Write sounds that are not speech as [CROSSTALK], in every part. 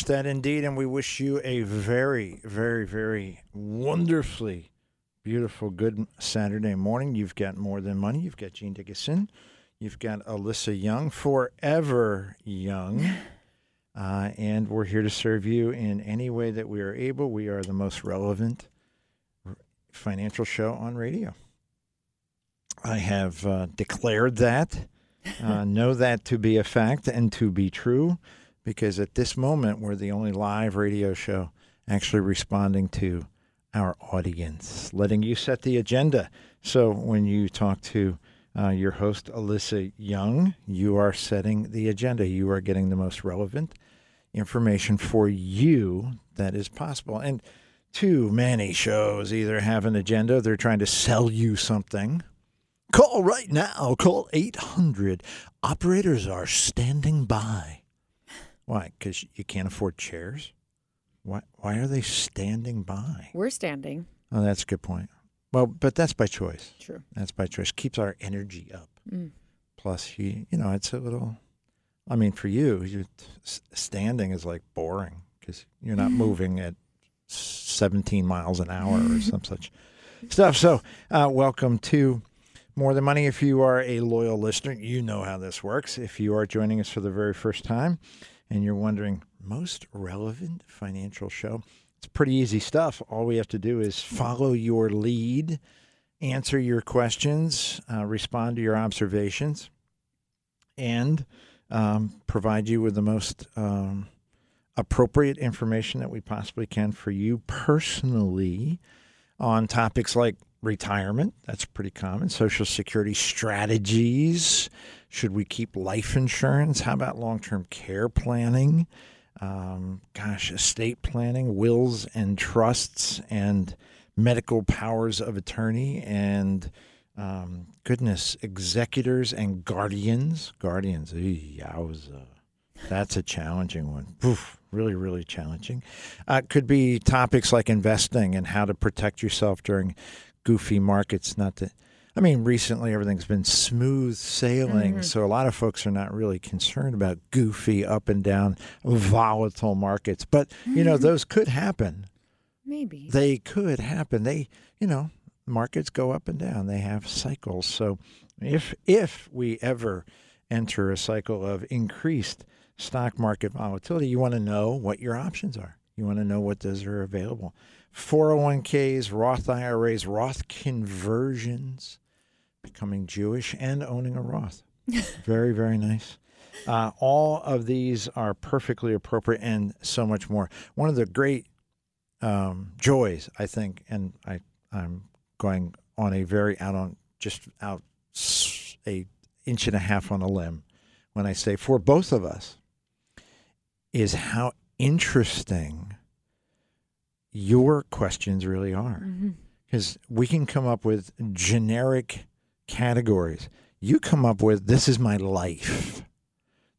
wish that indeed, and we wish you a very, very, very wonderfully beautiful, good Saturday morning. You've got more than money. You've got Gene Dickinson. You've got Alyssa Young, forever young. [LAUGHS] Uh, and we're here to serve you in any way that we are able. We are the most relevant financial show on radio. I have uh, declared that, [LAUGHS] uh, know that to be a fact and to be true, because at this moment, we're the only live radio show actually responding to our audience, letting you set the agenda. So when you talk to uh, your host, Alyssa Young, you are setting the agenda. You are getting the most relevant information for you that is possible. And too many shows either have an agenda, they're trying to sell you something. Call right now. Call 800. Operators are standing by. Why? Because you can't afford chairs? Why, why are they standing by? We're standing. Oh, that's a good point. Well, but that's by choice. True. That's by choice. Keeps our energy up. Mm. Plus, you you know, it's a little. I mean, for you, you standing is like boring because you're not [LAUGHS] moving at 17 miles an hour or [LAUGHS] some such stuff. So, uh, welcome to More Than Money. If you are a loyal listener, you know how this works. If you are joining us for the very first time and you're wondering, most relevant financial show, it's pretty easy stuff. All we have to do is follow your lead, answer your questions, uh, respond to your observations, and um, provide you with the most um, appropriate information that we possibly can for you personally on topics like retirement. That's pretty common. Social security strategies. Should we keep life insurance? How about long term care planning? um, gosh, estate planning, wills and trusts, and medical powers of attorney, and um, goodness, executors and guardians. Guardians, yowza. That's a challenging one. Oof, really, really challenging. Uh, could be topics like investing and how to protect yourself during goofy markets. Not to I mean, recently everything's been smooth sailing, mm-hmm. so a lot of folks are not really concerned about goofy up and down volatile markets. But, you know, those could happen. Maybe. They could happen. They, you know, markets go up and down. They have cycles. So if if we ever enter a cycle of increased stock market volatility, you want to know what your options are. You want to know what those are available. 401ks, Roth IRAs, Roth conversions, becoming Jewish, and owning a Roth. [LAUGHS] very, very nice. Uh, all of these are perfectly appropriate and so much more. One of the great um, joys, I think, and I, I'm going on a very out on just out a inch and a half on a limb when I say for both of us is how interesting your questions really are. Because mm-hmm. we can come up with generic categories. You come up with this is my life.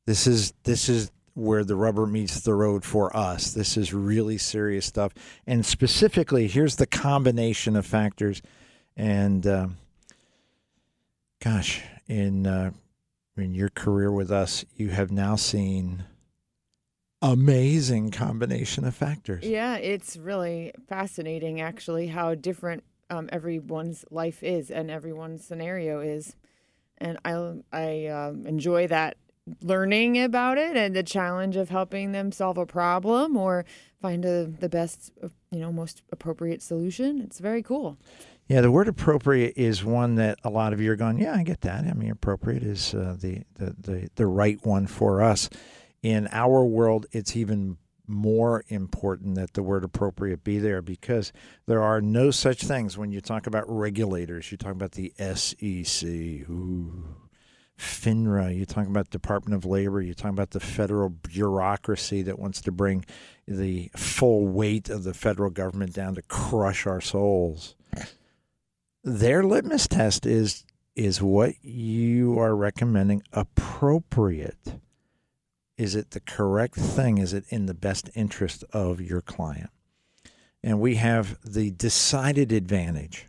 This is this is where the rubber meets the road for us. This is really serious stuff. And specifically, here's the combination of factors. And uh, gosh, in uh, in your career with us, you have now seen amazing combination of factors. Yeah, it's really fascinating, actually, how different um, everyone's life is and everyone's scenario is. And I, I um, enjoy that learning about it and the challenge of helping them solve a problem or find a, the best, you know, most appropriate solution. It's very cool. Yeah, the word appropriate is one that a lot of you are going, yeah, I get that. I mean, appropriate is uh, the, the, the, the right one for us in our world, it's even more important that the word appropriate be there because there are no such things when you talk about regulators. You talk about the SEC, ooh, FINRA, you talk about Department of Labor, you talk about the federal bureaucracy that wants to bring the full weight of the federal government down to crush our souls. Their litmus test is is what you are recommending appropriate is it the correct thing? Is it in the best interest of your client? And we have the decided advantage.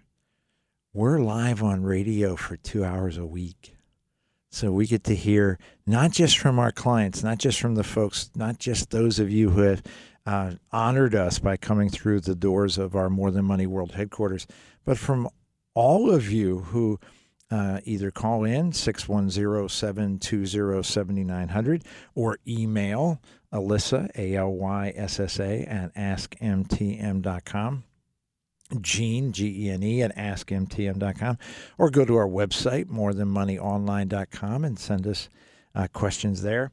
We're live on radio for two hours a week. So we get to hear not just from our clients, not just from the folks, not just those of you who have uh, honored us by coming through the doors of our More Than Money World headquarters, but from all of you who uh, either call in 610-720-7900 or email Alyssa, A-L-Y-S-S-A, at askmtm.com. Gene, G E N E, at askmtm.com, or go to our website, morethanmoneyonline.com, and send us uh, questions there.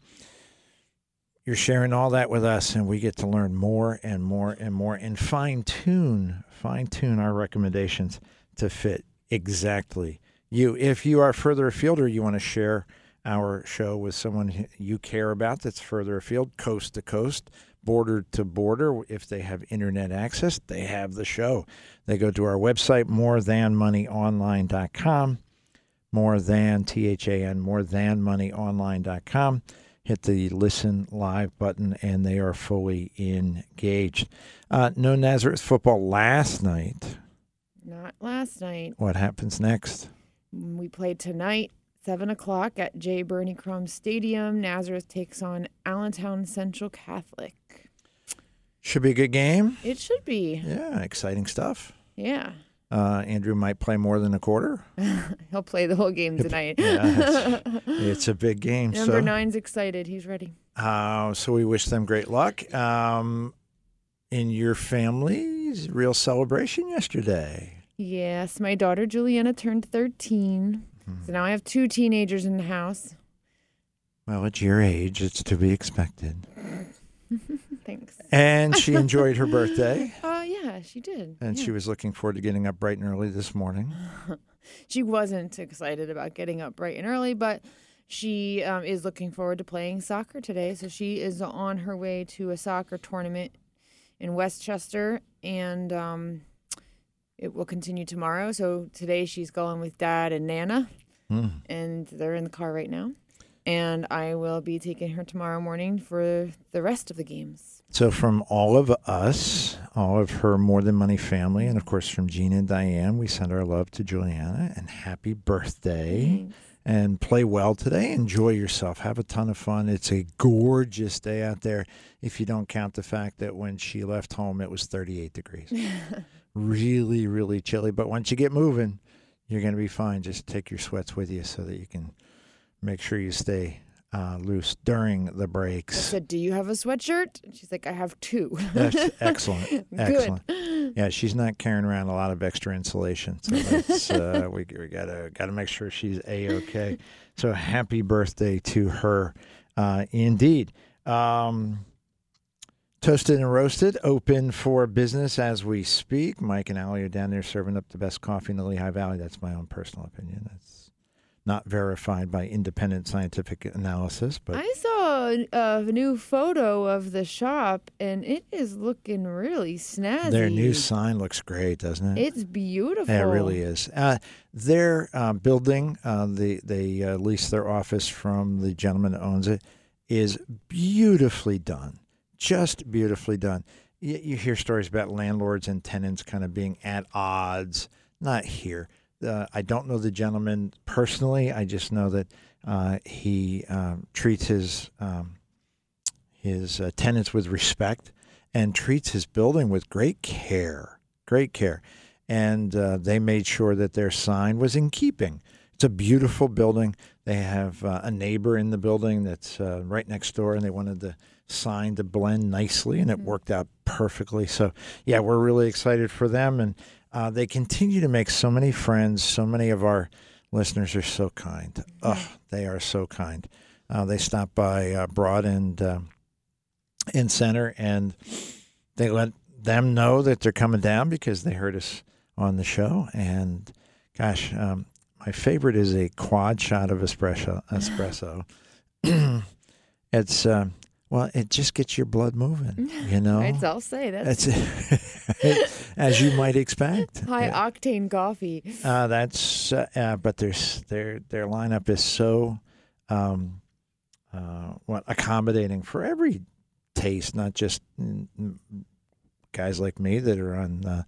You're sharing all that with us, and we get to learn more and more and more and fine tune, fine tune our recommendations to fit exactly you. If you are further afield or you want to share our show with someone you care about that's further afield, coast to coast, border to border. If they have internet access, they have the show. They go to our website, morethanmoneyonline.com, more than, T H A N, more than moneyonline.com. Hit the listen live button, and they are fully engaged. Uh, no Nazareth football last night. Not last night. What happens next? We played tonight, 7 o'clock at J. Birney Crum Stadium. Nazareth takes on Allentown Central Catholic. Should be a good game. It should be. Yeah, exciting stuff. Yeah. Uh, Andrew might play more than a quarter. [LAUGHS] He'll play the whole game tonight. Yeah, [LAUGHS] It's a big game. Number so, nine's excited. He's ready. uh, so we wish them great luck. Um, in your family's real celebration yesterday. Yes, my daughter Juliana turned 13. So now I have two teenagers in the house. Well, at your age, it's to be expected. [LAUGHS] Thanks. And she [LAUGHS] enjoyed her birthday, Uh, yeah, she did. and yeah. she was looking forward to getting up bright and early this morning. [LAUGHS] she wasn't excited about getting up bright and early, but she um, is looking forward to playing soccer today. So she is on her way to a soccer tournament in Westchester, and um, it will continue tomorrow. So today she's going with dad and Nana, Hmm. and they're in the car right now. And I will be taking her tomorrow morning for the rest of the games. So, from all of us, all of her More Than Money family, and of course from Gina and Diane, we send our love to Juliana and happy birthday. Thanks. And play well today. Enjoy yourself. Have a ton of fun. It's a gorgeous day out there. If you don't count the fact that when she left home, it was 38 degrees. [LAUGHS] really, really chilly. But once you get moving, you're going to be fine. Just take your sweats with you so that you can make sure you stay uh, loose during the breaks. I said, Do you have a sweatshirt? She's like, I have two. That's [LAUGHS] excellent. Good. Excellent. Yeah, she's not carrying around a lot of extra insulation, so that's, [LAUGHS] uh, we we gotta gotta make sure she's a okay. So happy birthday to her, uh, indeed. Um, Toasted and roasted, open for business as we speak. Mike and Allie are down there serving up the best coffee in the Lehigh Valley. That's my own personal opinion. That's not verified by independent scientific analysis, but I saw a new photo of the shop and it is looking really snazzy. their new sign looks great, doesn't it? It's beautiful. Yeah, it really is. Uh, their uh, building, uh, they they uh, lease their office from the gentleman that owns it, is beautifully done, just beautifully done. You, you hear stories about landlords and tenants kind of being at odds. Not here. Uh, I don't know the gentleman personally. I just know that uh, he um, treats his um, his uh, tenants with respect and treats his building with great care. Great care and uh, they made sure that their sign was in keeping. It's a beautiful building. They have uh, a neighbor in the building that's uh, right next door, and they wanted the sign to blend nicely, and it worked out perfectly. So, yeah, we're really excited for them, and uh, they continue to make so many friends. So many of our listeners are so kind. Oh, they are so kind. Uh, they stop by uh, Broad and um in Center, and they let them know that they're coming down because they heard us on the show. And gosh, um, my favorite is a quad shot of espresso. Espresso. [SIGHS] [CLEARS THROAT] it's um, well, it just gets your blood moving. [LAUGHS] You know, I'd- I'll say that's it's [LAUGHS] as you might expect. high Yeah. octane coffee. Uh, that's uh, uh, but there's their their lineup is so um, uh, what accommodating for every taste, not just guys like me that are on uh,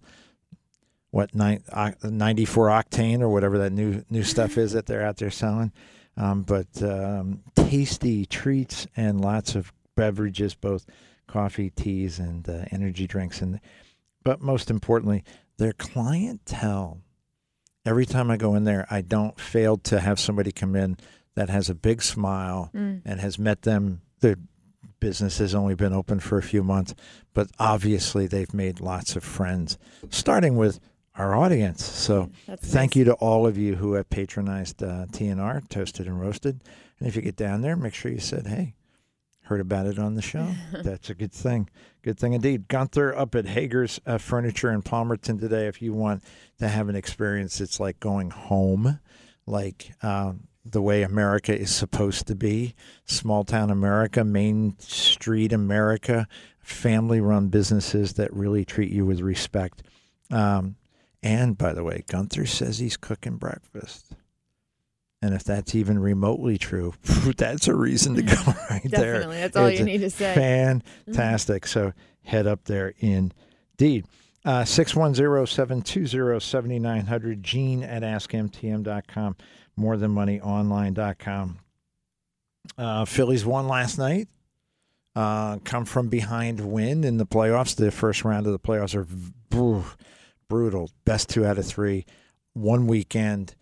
what nine, uh, 94 octane or whatever that new new stuff is that they're out there selling. Um, but um, tasty treats and lots of beverages, both coffee, teas, and uh, energy drinks. And but most importantly, their clientele. Every time I go in there, I don't fail to have somebody come in that has a big smile Mm. and has met them. Their business has only been open for a few months, but obviously they've made lots of friends, starting with our audience. So That's thank nice. you to all of you who have patronized uh, TNR, Toasted and Roasted. And if you get down there, make sure you said, hey, heard about it on the show. [LAUGHS] That's a good thing. Good thing indeed. Gunther up at Hager's uh, Furniture in Palmerton today. If you want to have an experience, it's like going home, like um, the way America is supposed to be small town America, Main Street America, family run businesses that really treat you with respect. Um, and by the way, Gunther says he's cooking breakfast. And if that's even remotely true, [LAUGHS] that's a reason to go [LAUGHS] [LAUGHS] right there. Definitely. That's all It's you need to say. Fantastic. So head up there indeed. Uh, 610-720-7900, Gene at AskMTM.com, morethanmoneyonline.com. Uh, Phillies won last night. Uh, come from behind win in the playoffs. The first round of the playoffs are brutal. Best two out of three. One weekend.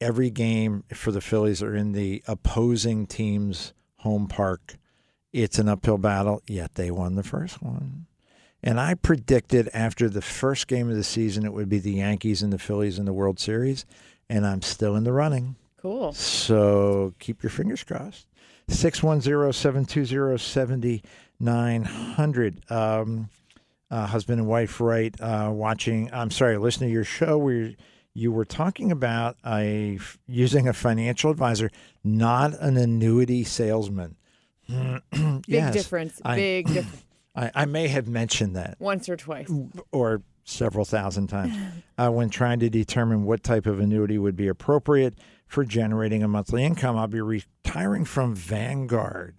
Every game for the Phillies are in the opposing team's home park. It's an uphill battle, yet they won the first one. And I predicted after the first game of the season it would be the Yankees and the Phillies in the World Series, and I'm still in the running. Cool. So keep your fingers crossed. 610-720-7900. Um, uh, husband and wife, right? Uh, watching, I'm sorry, listening to your show where you were talking about a using a financial advisor, not an annuity salesman. [CLEARS THROAT] Big yes, difference. I- Big [CLEARS THROAT] difference. I, I may have mentioned that Once or twice. or several thousand times uh, when trying to determine what type of annuity would be appropriate for generating a monthly income. I'll be retiring from Vanguard.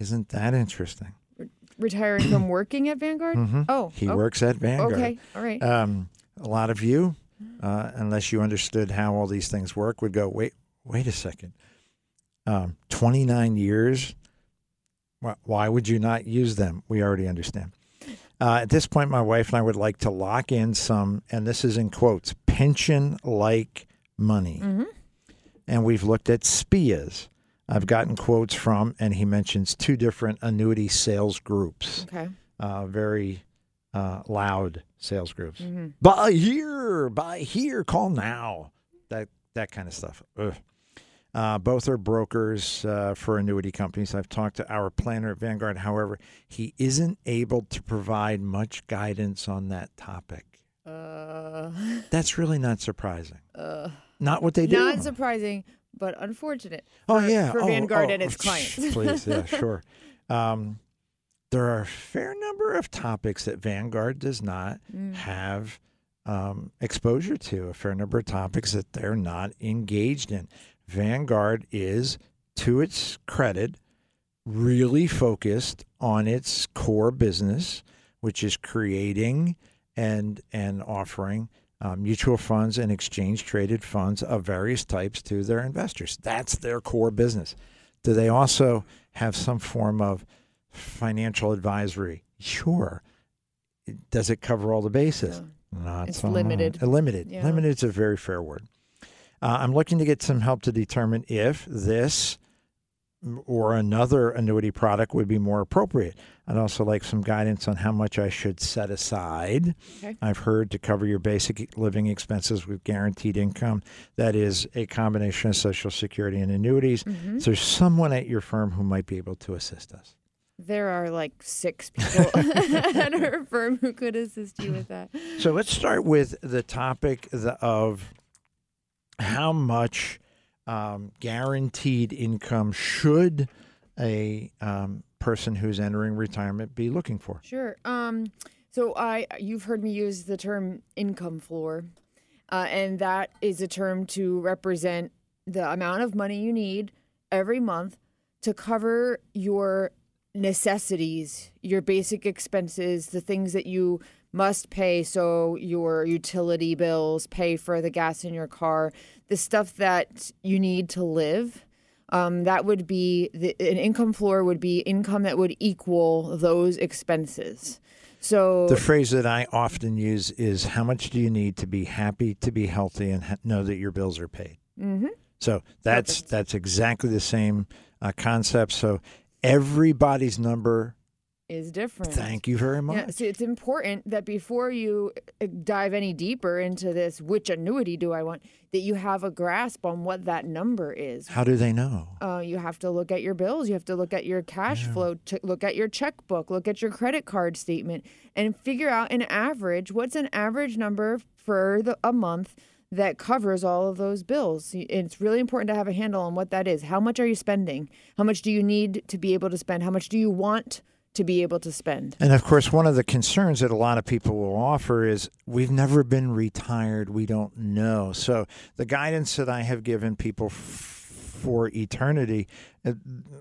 Isn't that interesting? Retiring from working at Vanguard? Mhm. Oh. He oh, works at Vanguard. Okay. All right. Um, a lot of you, uh, unless you understood how all these things work, would go, wait, wait a second. Um, 29 years? Why- Why would you not use them? We already understand. Uh, at this point, my wife and I would like to lock in some, and this is in quotes, pension like money. hmm And we've looked at SPIAs. I've gotten quotes from, and he mentions two different annuity sales groups, Okay. uh, very uh, loud sales groups hmm buy here, buy here, call now. That that kind of stuff. Ugh. Uh, both are brokers uh, for annuity companies. I've talked to our planner at Vanguard. However, he isn't able to provide much guidance on that topic. Uh, [LAUGHS] That's really not surprising. uh, Not what they do. not surprising, but unfortunate. oh for- yeah, For Oh, Vanguard oh, and its clients. Please, yeah, sure. [LAUGHS] Um, there are a fair number of topics that Vanguard does not Mm. have um, exposure to, a fair number of topics that they're not engaged in. Vanguard is, to its credit, really focused on its core business, which is creating and and offering uh, mutual funds and exchange traded funds of various types to their investors. That's their core business. Do they also have some form of financial advisory? Sure. Does it cover all the bases? Not It's so much. limited. Uh, Limited. Yeah. Limited is a very fair word. Uh, I'm looking to get some help to determine if this or another annuity product would be more appropriate. I'd also like some guidance on how much I should set aside. Okay. I've heard to cover your basic living expenses with guaranteed income. That is a combination of Social Security and annuities. Mhm. Is there someone at your firm who might be able to assist us? There are like six people [LAUGHS] at our firm who could assist you with that. So let's start with the topic of how much um, guaranteed income should a um, person who's entering retirement be looking for? Sure. Um, so I you've heard me use the term income floor, uh, and that is a term to represent the amount of money you need every month to cover your necessities, your basic expenses, the things that you must pay. So your utility bills, pay for the gas in your car, the stuff that you need to live. Um, that would be the, an income floor would be income that would equal those expenses. So The phrase that I often use is how much do you need to be happy, to be healthy, and ha- know that your bills are paid? Mhm. So that's Perfect. that's exactly the same uh, concept. So everybody's number. is different. Thank you very much. Yeah, so it's important that before you uh, dive any deeper into this, which annuity do I want, that you have a grasp on what that number is. How do they know? Uh, you have to look at your bills. You have to look at your cash flow. To look at your checkbook. Look at your credit card statement, and figure out an average. What's an average number for the, a month that covers all of those bills? It's really important to have a handle on what that is. How much are you spending? How much do you need to be able to spend? How much do you want to be able to spend? And of course, one of the concerns that a lot of people will offer is we've never been retired. We don't know. So, the guidance that I have given people f- for eternity,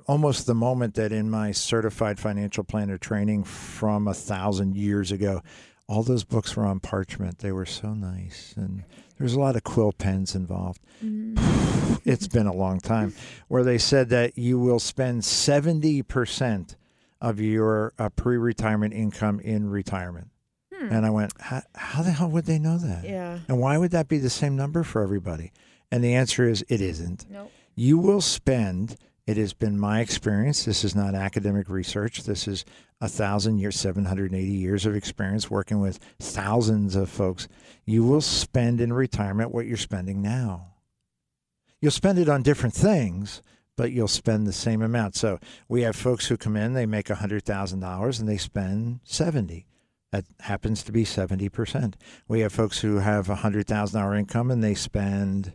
almost the moment that in my certified financial planner training from a thousand years ago, all those books were on parchment. They were so nice. And there was a lot of quill pens involved. it's been a long time, where they said that you will spend 70% of your uh, pre-retirement income in retirement. And I went, how, how the hell would they know that? Yeah. And why would that be the same number for everybody? And the answer is it isn't. Nope. You will spend, it has been my experience. This is not academic research. This is a thousand years, 780 years of experience working with thousands of folks. You will spend in retirement what you're spending now. You'll spend it on different things, but you'll spend the same amount. So we have folks who come in, they make $100,000 and they spend 70. That happens to be 70%. We have folks who have a $100,000 income and they spend,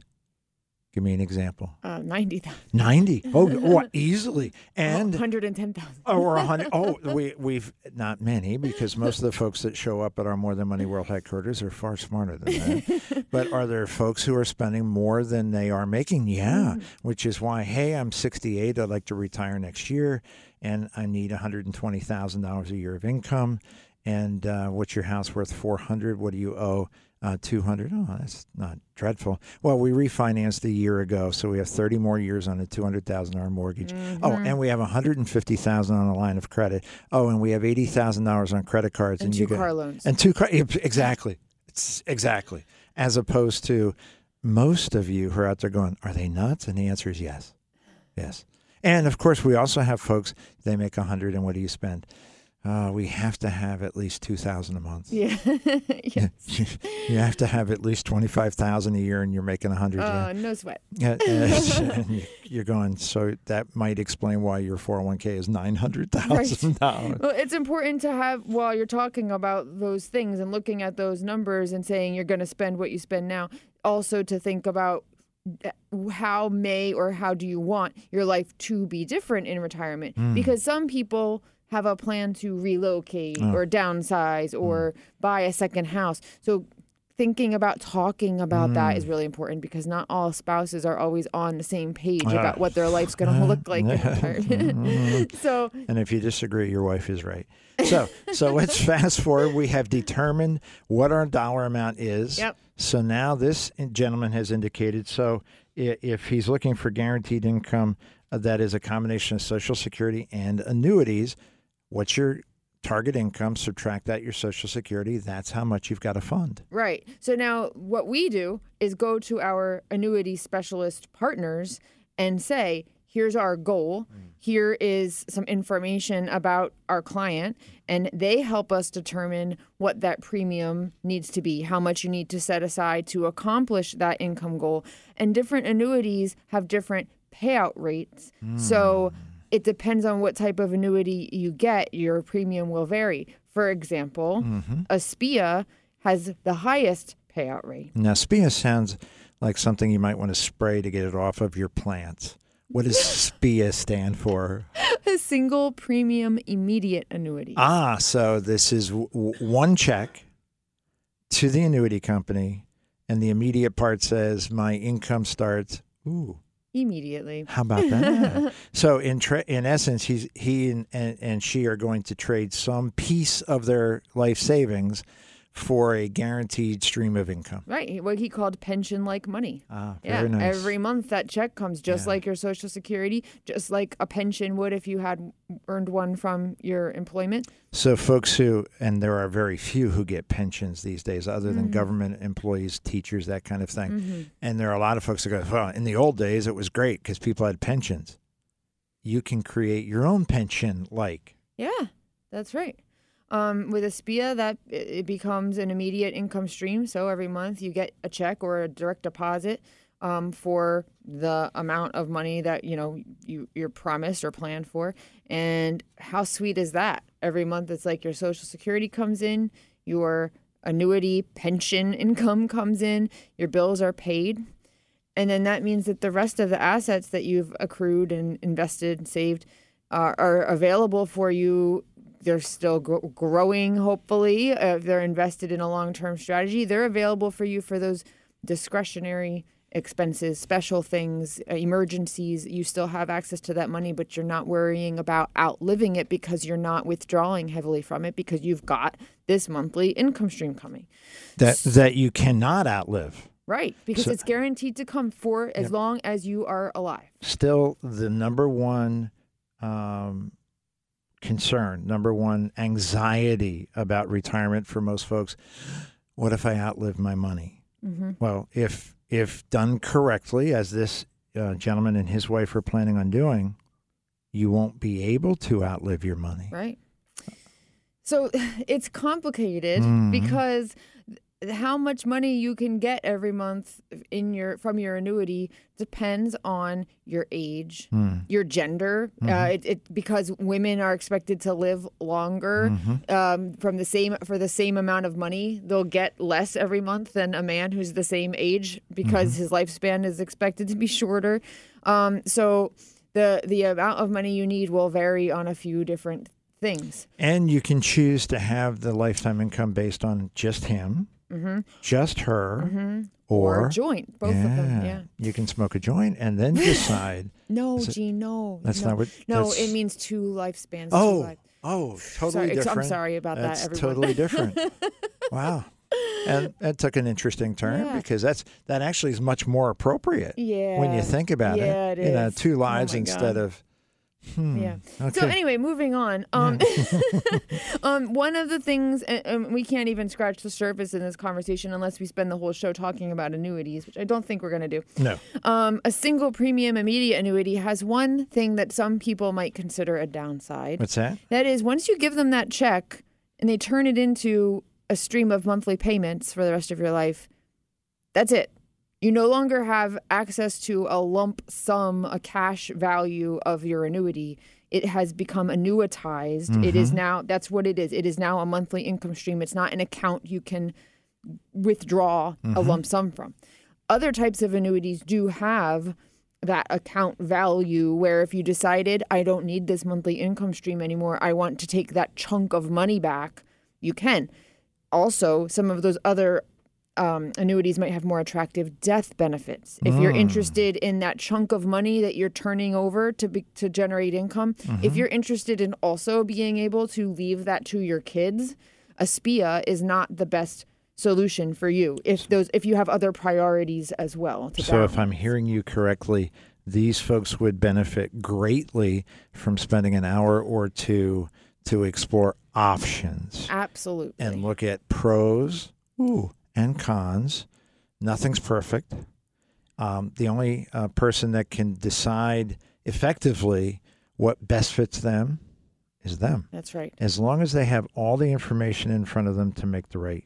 give me an example, Uh, 90,000. 90. Oh, [LAUGHS] oh easily. And 110,000. or a hundred. [LAUGHS] Oh, we we've not many because most of the folks that show up at our More Than Money World headquarters are far smarter than that. [LAUGHS] but are there folks who are spending more than they are making? Yeah, which is why, hey, I'm 68. I'd like to retire next year, and I need 120 thousand dollars a year of income. And uh, what's your house worth? 400. What do you owe? Uh, 200. Oh, that's not dreadful. Well, we refinanced a year ago, so we have 30 more years on a $200,000 mortgage. Oh, and we have 150,000 on a line of credit. Oh, and we have $80,000 on credit cards And you two car loans. And two car exactly. It's exactly. As opposed to most of you who are out there going, are they nuts? And the answer is yes. Yes. And of course, we also have folks, they make 100 and what do you spend? Uh, we have to have at least 2000 a month. Yeah. [LAUGHS] yeah. you have to have at least 25,000 a year and you're making 100 [LAUGHS] yeah. Uh, no sweat. Yeah, you- you're going. So that might explain why your 401k is nine hundred thousand dollars. Well, it's important to have while you're talking about those things and looking at those numbers and saying you're going to spend what you spend now, also to think about uh, how may or how do you want your life to be different in retirement because some people have a plan to relocate oh. or downsize mm. or buy a second house so thinking about talking about that mm. is really important because not all spouses are always on the same page ah. about what their life's going [LAUGHS] to look like in [LAUGHS] retirement mm. [LAUGHS] so And if you disagree, your wife is right. So, so let's fast forward. We have determined what our dollar amount is. Yep. So now this gentleman has indicated. So if he's looking for guaranteed income, uh, that is a combination of Social Security and annuities. What's your target income? Subtract that your Social Security. That's how much you've got to fund. Right. So now what we do is go to our annuity specialist partners and say, here's our goal. Mm. Here is some information about our client. And they help us determine what that premium needs to be, how much you need to set aside to accomplish that income goal. And different annuities have different payout rates. So hmm. It depends on what type of annuity you get, your premium will vary. For example, a SPIA has the highest payout rate. Now, SPIA sounds like something you might want to spray to get it off of your plants. What does [LAUGHS] SPIA stand for? A single premium immediate annuity. Ah, so this is w- one check to the annuity company, and the immediate part says my income starts ooh immediately. How about that? [LAUGHS] so in tra- in essence, he's he and, and and she are going to trade some piece of their life savings for a guaranteed stream of income. Right. What he called pension like money. Ah, Yeah. nice. Every month that check comes just Yeah. like your social security, just like a pension would if you had earned one from your employment. So, folks who, and there are very few who get pensions these days, other than Mhm. government employees, teachers, that kind of thing. Mm-hmm. And there are a lot of folks that go, well, in the old days, it was great because people had pensions. You can create your own pension like. Yeah, that's right. Um, with a SPIA, that it becomes an immediate income stream. So every month you get a check or a direct deposit um, for the amount of money that you know you you're promised or planned for. And how sweet is that? Every month it's like your Social Security comes in, your annuity pension [LAUGHS] income comes in, your bills are paid. And then that means that the rest of the assets that you've accrued and invested and saved are, are available for you. They're still gro- growing, hopefully. Uh, if they're invested in a long term strategy, they're available for you for those discretionary expenses, special things, uh, emergencies. You still have access to that money, but you're not worrying about outliving it because you're not withdrawing heavily from it because you've got this monthly income stream coming. That, that you cannot outlive. Right, because So- it's guaranteed to come for as long as you are alive. Still, the number one um, concern, number one anxiety about retirement for most folks what if I outlive my money? Mm-hmm. Well, if if done correctly, as this uh, gentleman and his wife are planning on doing, you won't be able to outlive your money. Right. So [SIGHS] it's complicated Mhm. because how much money you can get every month in your from your annuity depends on your age, Hmm. your gender. Uh, Mhm. it, it because women are expected to live longer Mhm. um, from the same for the same amount of money. They'll get less every month than a man who's the same age because his lifespan is expected to be shorter. Um, so the the amount of money you need will vary on a few different things. And you can choose to have the lifetime income based on just him, hmm just her, hmm or, Or, joint, both of them. Yeah. You can smoke a joint and then [LAUGHS] decide. No, it- Gene, no. That's no. not what. No, it means two lifespans. two Oh, life- oh, totally sorry, different. I'm sorry about That's that, everyone. totally different. [LAUGHS] wow. And that took an interesting turn Yeah. because that's that actually is much more appropriate yeah. when you think about Yeah, it. it You know, is. two Oh lives my instead God. of. Hmm, Yeah. Okay. So anyway, moving on. Um, [LAUGHS] um, one of the things, and, and we can't even scratch the surface in this conversation unless we spend the whole show talking about annuities, which I don't think we're going to do. no. Um, a single premium immediate annuity has one thing that some people might consider a downside. What's that? That is, once you give them that check and they turn it into a stream of monthly payments for the rest of your life, that's it. You no longer have access to a lump sum, a cash value of your annuity. It has become annuitized. It is mm-hmm. now, that's what it is. It is now a monthly income stream. It's not an account you can withdraw a mm-hmm. lump sum from. Other types of annuities do have that account value where if you decided I don't need this monthly income stream anymore, I want to take that chunk of money back, you can. Also, some of those other um, annuities might have more attractive death benefits. If you're interested in that chunk of money that you're turning over to be, to generate income, if you're interested in also being able to leave that to your kids, a SPIA is not the best solution for you if those if you have other priorities as well. To So if. I'm hearing you correctly, these folks would benefit greatly from spending an hour or two to explore options absolutely and look at pros ooh, and cons. Nothing's perfect. Um, the only uh, person that can decide effectively what best fits them is them. that's right. As long as they have all the information in front of them to make the right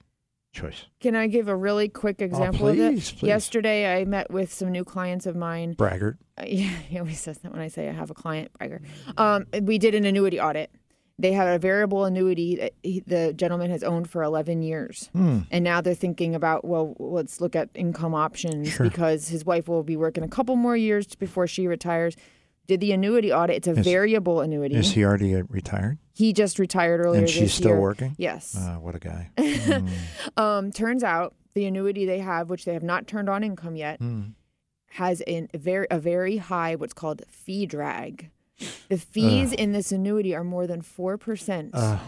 choice. Can I give a really quick example of Oh, please, it? please. Yesterday, I met with some new clients of mine. Braggart. Uh, [LAUGHS] Yeah, he always says that when I say I have a client braggart. Um, we did an annuity audit. They had a variable annuity that he, the gentleman has owned for 11 years. Hmm. And now they're thinking about, well, let's look at income options Sure. because his wife will be working a couple more years before she retires. Did the annuity audit. It's a Is- variable annuity. Is he already uh, retired? he just retired earlier and she's still year. working? Yes. Uh, what a guy. [LAUGHS] Hmm. Um, turns out the annuity they have, which they have not turned on income yet, Hmm. has an, a very a very high what's called fee drag. The fees in this annuity are more than four percent, Uh,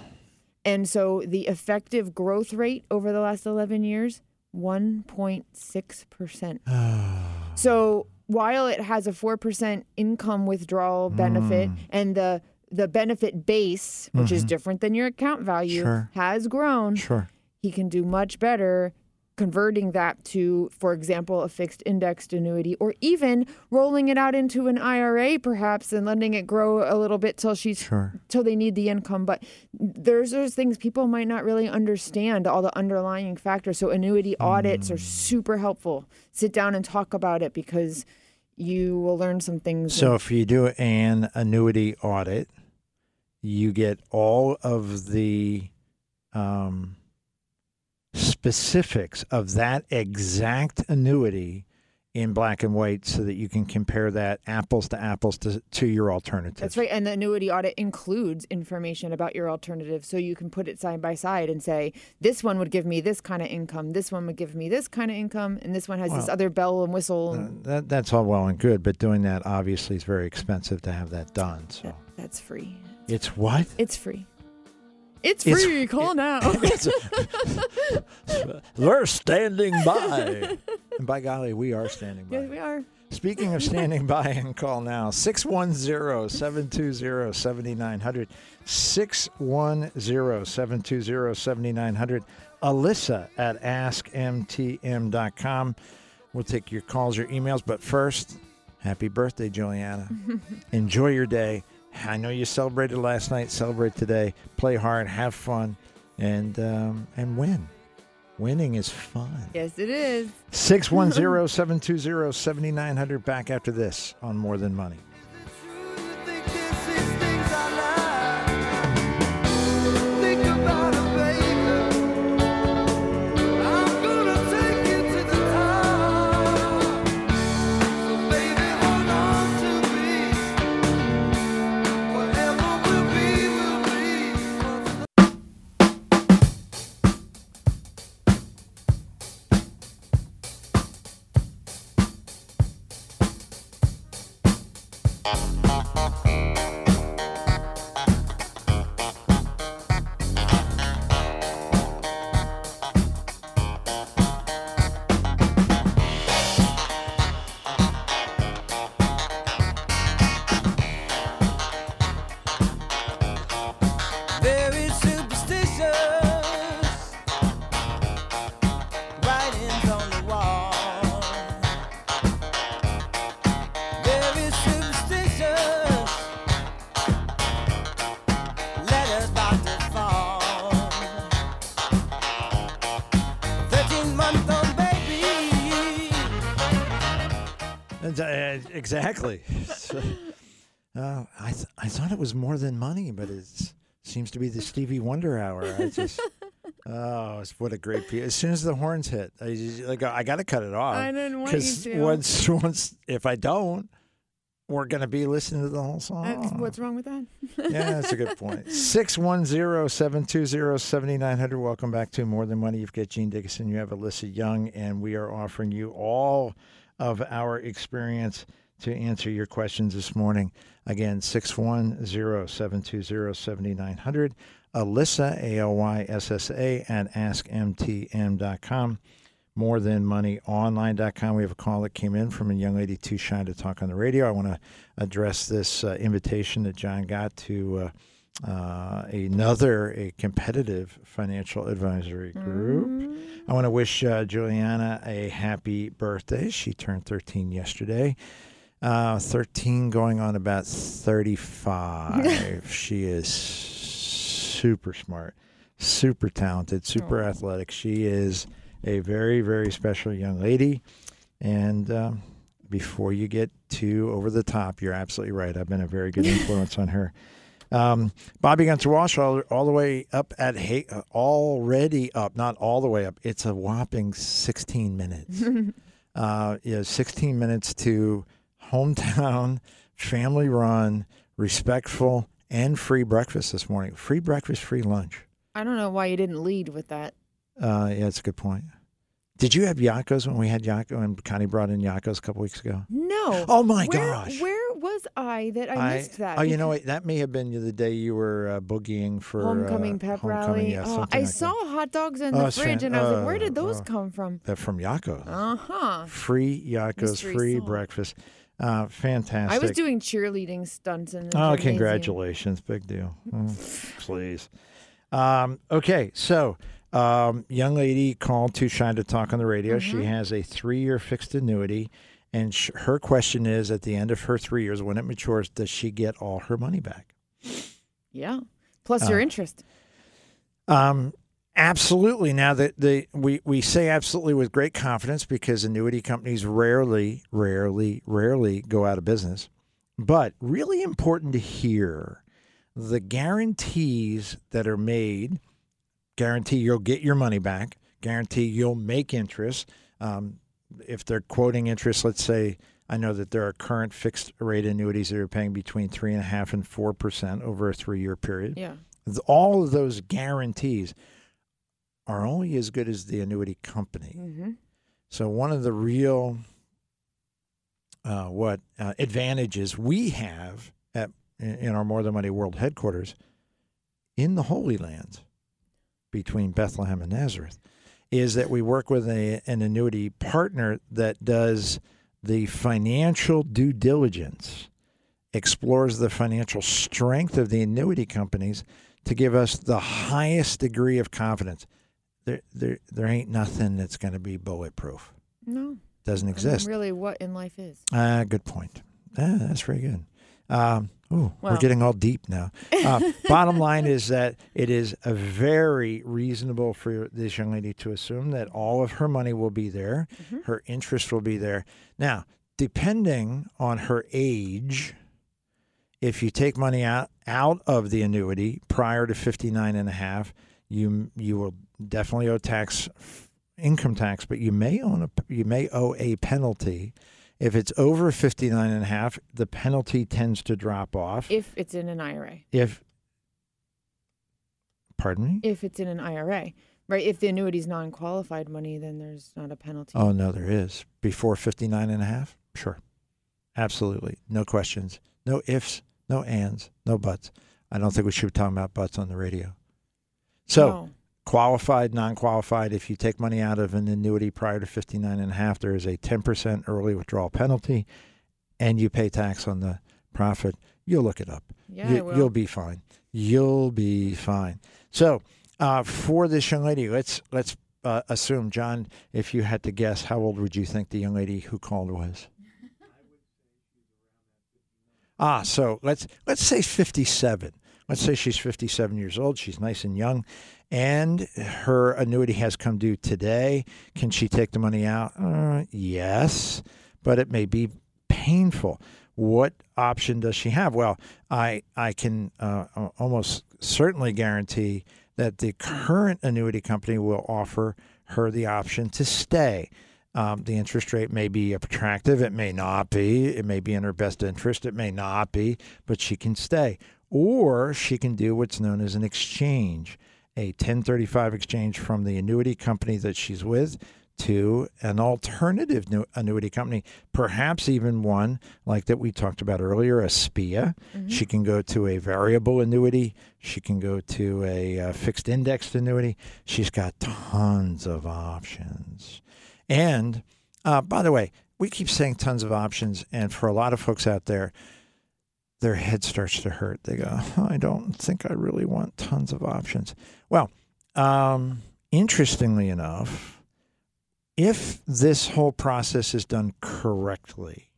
and so the effective growth rate over the last eleven years one point six percent. [SIGHS] So while it has a four percent income withdrawal benefit Mm. and the the benefit base, which is different than your account value, Mm-hmm. Sure. has grown, sure. he can do much better converting that to, for example, a fixed indexed annuity, or even rolling it out into an IRA perhaps and letting it grow a little bit till she's Sure. till they need the income. But there's those things people might not really understand all the underlying factors. So annuity audits are Mm. super helpful. Sit down and talk about it because you will learn some things. So if you do an annuity audit, you get all of the um, specifics of that exact annuity in black and white so that you can compare that apples to apples to, to your alternative. That's right. And the annuity audit includes information about your alternative. So you can put it side by side and say, this one would give me this kind of income, this one would give me this kind of income, and this one has this other bell and whistle. Uh, that, that's all well and good, but doing that obviously is very expensive to have that done. So that- that's free. it's what? It's free. It's It's- free. Call now. [LAUGHS] [LAUGHS] We're standing by. [LAUGHS] and by golly, we are standing by. we are. Speaking of standing by and call now, 610-720-7900. 610-720-7900. Alyssa at askmtm.com. We'll take your calls, your emails, but first, happy birthday, Juliana. Enjoy your day. I know you celebrated last night. Celebrate today. Play hard, have fun, and um, and win. Winning is fun. Yes, it is. 610 [LAUGHS] 720 7900. Back after this on More Than Money. Exactly. So, uh, I, th- I thought it was More Than Money, but it seems to be the Stevie Wonder hour. I just. [LAUGHS] Oh, what a great piece! As soon as the horns hit, I, just, like, I got to cut it off. I didn't want you to. once, once, if I don't, we're going to be listening to the whole song. That's, what's wrong with that? yeah, that's a good point. [LAUGHS] 610 720 7900. Welcome back to More Than Money. You've got Gene Dickinson, you have Alyssa Young, and we are offering you all of our experience to answer your questions this morning. Again, 610 720 7900. Alyssa, A L Y S S A, at askmtm.com. More than money online.com. We have a call that came in from a young lady too shy to talk on the radio. I want to address this uh, invitation that John got to uh, uh, another a competitive financial advisory group. I want to wish uh, Juliana a happy birthday. She turned 13 yesterday. Uh, 13 going on about [LAUGHS] 35. she is super smart, super talented, super athletic. She is a very, very special young lady. And um, before you get too over the top, you're absolutely right. I've been a very good [LAUGHS] influence on her. Um, Bobby Gunter Walsh, all, all the way up at Hay, already up, not all the way up. It's a whopping 16 minutes. [LAUGHS] uh, yeah, 16 minutes to hometown, family run, respectful, and free breakfast this morning. Free breakfast, free lunch. I don't know why you didn't lead with that. Uh, yeah, it's a good point. Did you have Yocco's when we had Yako and Connie brought in Yocco's a couple weeks ago? No. Oh my where, gosh. Where was I that I, missed that? Oh, you know what? That may have been the day you were uh, boogieing for Homecoming uh, pep homecoming, rally. Yeah, Oh, I like saw that. hot dogs in Oh, the fridge, fan- and I was like, "Where did uh, those uh, come from?" that from Yocco's. Uh huh. Free Yocco's, Mystery free salt. breakfast. Uh, fantastic. I was doing cheerleading stunts in the Oh, gymnasium. congratulations. Big deal. Oh, please. Um, okay, so um, young lady called Too Shy to Talk on the radio. Mm-hmm. She has a three year fixed annuity. And sh- her question is at the end of her three years, when it matures, does she get all her money back? Yeah. Plus your Uh, interest. Um, absolutely. Now that the we we say absolutely with great confidence because annuity companies rarely, rarely, rarely go out of business. But really important to hear the guarantees that are made. Guarantee you'll get your money back. Guarantee you'll make interest. Um, if they're quoting interest, let's say I know that there are current fixed rate annuities that are paying between three and a half and four percent over a three year period Yeah. all of those guarantees are only as good as the annuity company. Mm-hmm. So one of the real uh, what uh, advantages we have at in our More Than Money World headquarters in the Holy Land between Bethlehem and Nazareth is that we work with a, an annuity partner that does the financial due diligence, explores the financial strength of the annuity companies to give us the highest degree of confidence. There, there, there ain't nothing that's going to be bulletproof. No. Doesn't exist. Really, what in life is? Ah, good point. Ah, that's very good. Um, ooh, we're getting all deep now. Uh, [LAUGHS] bottom line is that it is a very reasonable for this young lady to assume that all of her money will be there, Mhm. her interest will be there. Now, depending on her age, if you take money out out of the annuity prior to 59 and a half, you you will definitely owe tax income tax, but you may own a you may owe a penalty. If it's over 59 and a half, the penalty tends to drop off. If it's in an IRA. If Pardon me? If it's in an IRA. Right. If the annuity is non qualified money, then there's not a penalty. Oh no, there is. Before 59 and a half? Sure. Absolutely. No questions. No ifs, no ands, no buts. I don't think we should be talking about butts on the radio. So, No. Qualified, non-qualified, if you take money out of an annuity prior to 59 and a half, there is a 10% early withdrawal penalty and you pay tax on the profit. You'll look it up. Yeah, you, I will. You'll be fine. You'll be fine. So, uh, for this young lady, let's let's uh, assume, John, if you had to guess, how old would you think the young lady who called was? [LAUGHS] Ah, so let's let's say 57. Let's say she's 57 years old. She's nice and young, and her annuity has come due today. Can she take the money out? Uh, yes, but it may be painful. What option does she have? Well, I I can uh, almost certainly guarantee that the current annuity company will offer her the option to stay. Um, the interest rate may be attractive. It may not be. It may be in her best interest. It may not be, but she can stay. Or she can do what's known as an exchange, a 1035 exchange from the annuity company that she's with to an alternative nu- annuity company, perhaps even one like that we talked about earlier, a SPIA. She can go to a variable annuity. She can go to a uh, fixed indexed annuity. She's got tons of options. And uh, by the way, we keep saying tons of options, and for a lot of folks out there, their head starts to hurt. They go, I don't think I really want tons of options. Well, um, interestingly enough, if this whole process is done correctly,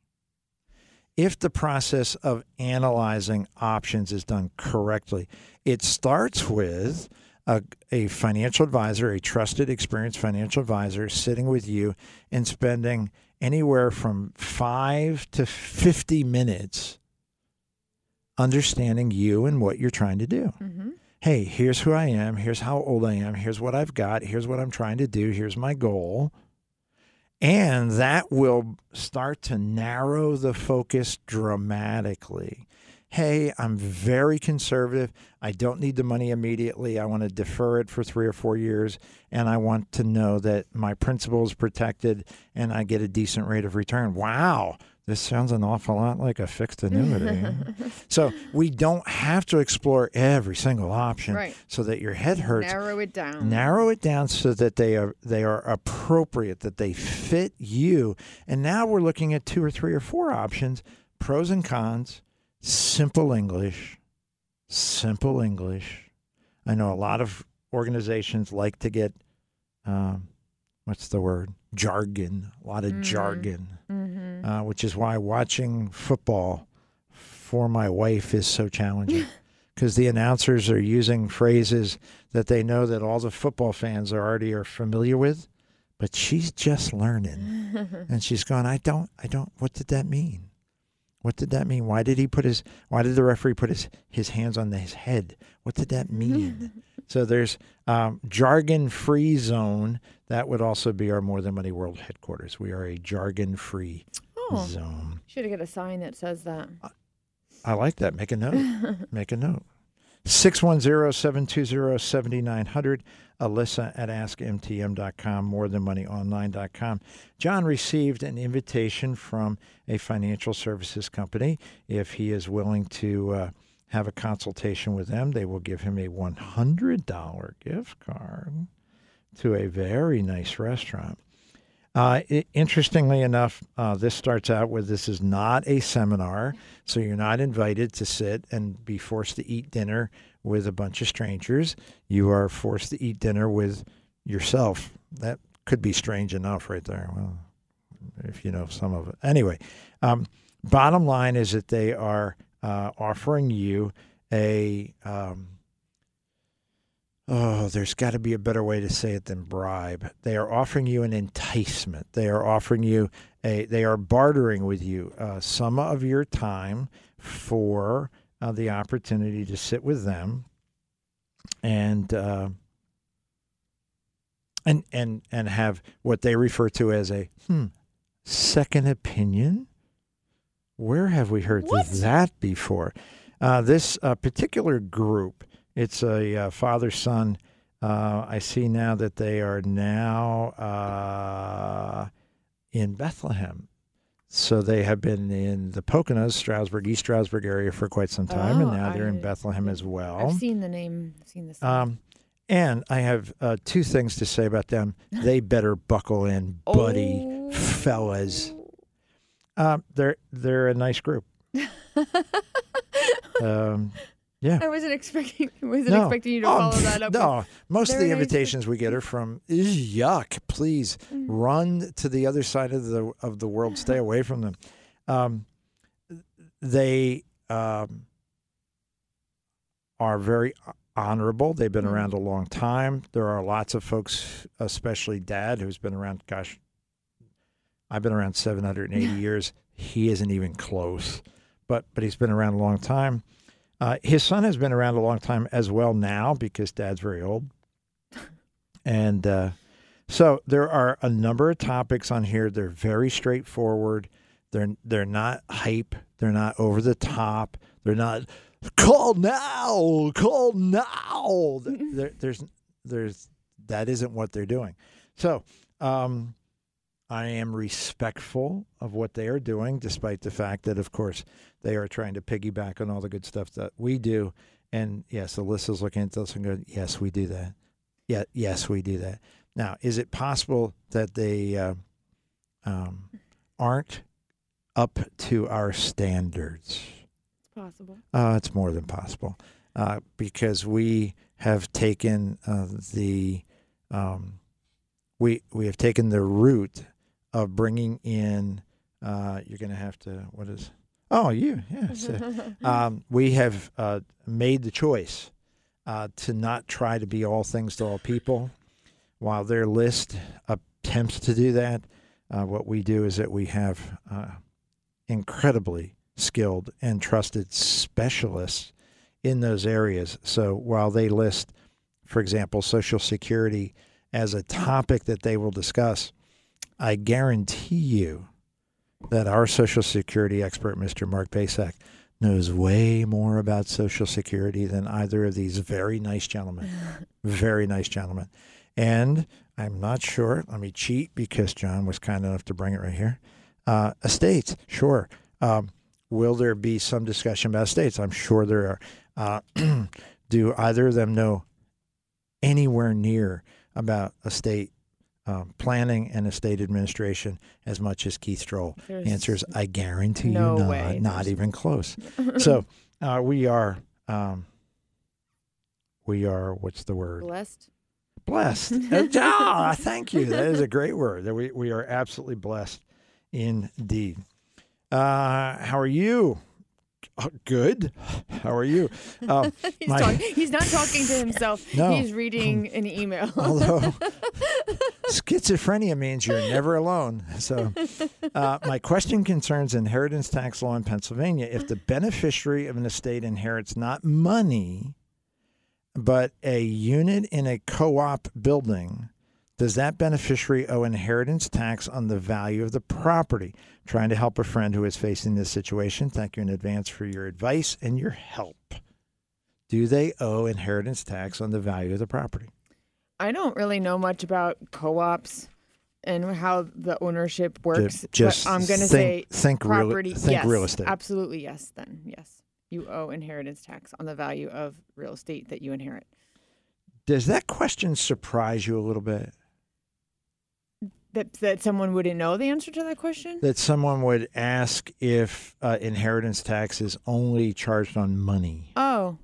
if the process of analyzing options is done correctly, it starts with a, a financial advisor, a trusted, experienced financial advisor sitting with you and spending anywhere from five to 50 minutes understanding you and what you're trying to do. Mm-hmm. Hey, here's who I am. Here's how old I am. Here's what I've got. Here's what I'm trying to do. Here's my goal. And that will start to narrow the focus dramatically. hey, I'm very conservative. I don't need the money immediately. I want to defer it for three or four years, and I want to know that my principal is protected and I get a decent rate of return. Wow. This sounds an awful lot like a fixed annuity. [LAUGHS] so we don't have to explore every single option Right. so that your head hurts Narrow it down. narrow it down so that they are they are appropriate that they fit you and now we're looking at two or three or four options pros and cons simple english simple english i know a lot of organizations like to get um, what's the word jargon a lot of Mhm. jargon hmm uh, which is why watching football for my wife is so challenging [LAUGHS] because the announcers are using phrases that they know that all the football fans are already are familiar with, but she's just learning, [LAUGHS] and she's going, "I don't, I don't. What did that mean? What did that mean? Why did he put his? Why did the referee put his his hands on his head? What did that mean?" [LAUGHS] so there's um, jargon-free zone. That would also be our More Than Money World headquarters. We are a jargon-free Oh, zone. should got a sign that says that. I like that. Make a note. [LAUGHS] Make a note. 610-720-7900. Alyssa at askmtm.com, morethanmoneyonline.com. John received an invitation from a financial services company. If he is willing to uh, have a consultation with them, they will give him a $100 gift card to a very nice restaurant. Uh, i- interestingly enough, uh, this starts out with this is not a seminar, so you're not invited to sit and be forced to eat dinner with a bunch of strangers. You are forced to eat dinner with yourself. That could be strange enough, right there. Well, if you know some of it. Anyway, um, bottom line is that they are uh, offering you a. Um, Oh, there's got to be a better way to say it than bribe. They are offering you an enticement. They are offering you a. They are bartering with you uh, some of your time for uh, the opportunity to sit with them, and uh, and and and have what they refer to as a hmm, second opinion. Where have we heard What? that before? Uh, this uh, particular group it's a uh, father son. Uh, I see now that they are now uh, in Bethlehem. So they have been in the Poconos, Stroudsburg, East Stroudsburg area for quite some time, and Oh, now they're in Bethlehem as well. I've seen the name. Seen the. Um, and I have uh, two things to say about them. They better buckle in, buddy, Oh. fellas. Um, they're they're a nice group. [LAUGHS] um, yeah. I wasn't expecting. Wasn't No. expecting you to Oh, follow pff, that up. No, most of the nice. invitations we get are from "Is yuck. Please Mm. run to the other side of the of the world. Stay [LAUGHS] away from them. Um, they um, are very honorable. They've been Mhm. around a long time. There are lots of folks, especially Dad, who's been around. Gosh, I've been around 780 years. He isn't even close, but but he's been around a long time. Uh, his son has been around a long time as well now because dad's very old. [LAUGHS] And uh, so there are a number of topics on here. They're very straightforward. They're they're not hype. They're not over the top. They're not call now, call now. There, there's there's that isn't what they're doing. So um, I am respectful of what they are doing, despite the fact that, of course, they are trying to piggyback on all the good stuff that we do. And yes, Alyssa's looking at this and going, "Yes, we do that. Yeah, yes, we do that." Now, is it possible that they uh, um, aren't up to our standards? It's possible. Uh, it's more than possible uh, because we have taken uh, the um, we we have taken the route of bringing in. Uh, you're going to have to what is? Oh, you yes. [LAUGHS] um, we have uh, made the choice uh, to not try to be all things to all people. While their list attempts to do that, uh, what we do is that we have uh, incredibly skilled and trusted specialists in those areas. So while they list, for example, Social Security as a topic that they will discuss, I guarantee you that our Social Security expert, Mr. Mark Basak, knows way more about Social Security than either of these very nice gentlemen. [LAUGHS] very nice gentlemen. And I'm not sure. Let me cheat because John was kind enough to bring it right here. Uh, estates, sure. Um, will there be some discussion about estates? I'm sure there are. Uh, [CLEARS THROAT] do either of them know anywhere near about estate um, planning and estate administration as much as Keith Stroll? There's Answer is I guarantee no you not, way. not even close. [LAUGHS] so uh, we are, um, we are, what's the word? blessed. Blessed. [LAUGHS] Ah, thank you. That is a great word. That we, we are absolutely blessed indeed. Uh, how are you? Uh, good. How are you? Um, [LAUGHS] He's, My- talk- he's not talking to himself. [LAUGHS] No. He's reading [LAUGHS] an email. although schizophrenia means you're never alone. So, uh, my question concerns inheritance tax law in Pennsylvania. If the beneficiary of an estate inherits not money, but a unit in a co op building, does that beneficiary owe inheritance tax on the value of the property? Trying to help a friend who is facing this situation. Thank you in advance for your advice and your help. Do they owe inheritance tax on the value of the property? I don't really know much about co-ops and how the ownership works. but just I'm going to think- say think real- property. think yes, real estate. Absolutely, yes. Then yes, you owe inheritance tax on the value of real estate that you inherit. Does that question surprise you a little bit? That that someone wouldn't know the answer to that question. That someone would ask if uh, inheritance tax is only charged on money? Oh,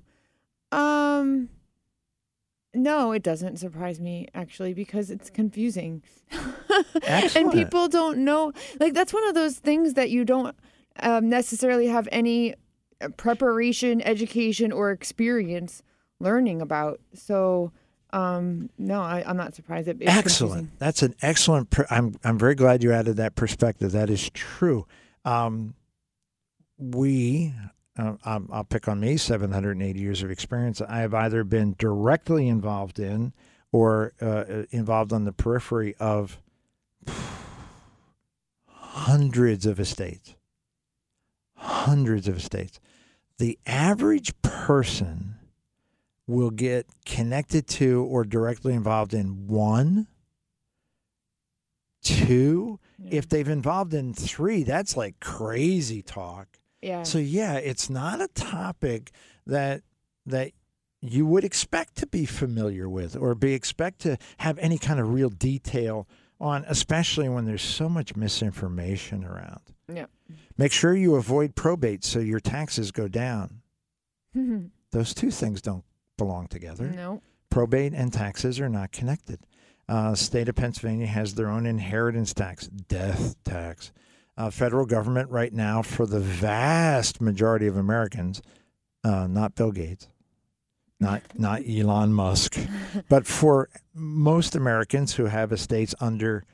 um, no, it doesn't surprise me actually because it's confusing, [LAUGHS] and people don't know. Like that's one of those things that you don't um, necessarily have any uh, preparation, education, or experience learning about. So, um, no, I, I'm not surprised. It, excellent. confusing. That's an excellent. Per- I'm I'm very glad you added that perspective. That is true. Um, we, uh, I'll, I'll pick on me. 780 years of experience. I have either been directly involved in or uh, involved on the periphery of hundreds of estates. Hundreds of estates. The average person will get connected to or directly involved in one, two. Yeah. If they've involved in three, that's like crazy talk. yeah, So yeah, it's not a topic that that you would expect to be familiar with or be expect to have any kind of real detail on, especially when there's so much misinformation around. yeah. Make sure you avoid probate so your taxes go down. [LAUGHS] Those two things don't belong together. no, Probate and taxes are not connected. Uh, state of Pennsylvania has their own inheritance tax, death tax. Uh, federal government right now, for the vast majority of Americans, uh, not Bill Gates, not not Elon Musk, [LAUGHS] but for most Americans who have estates under,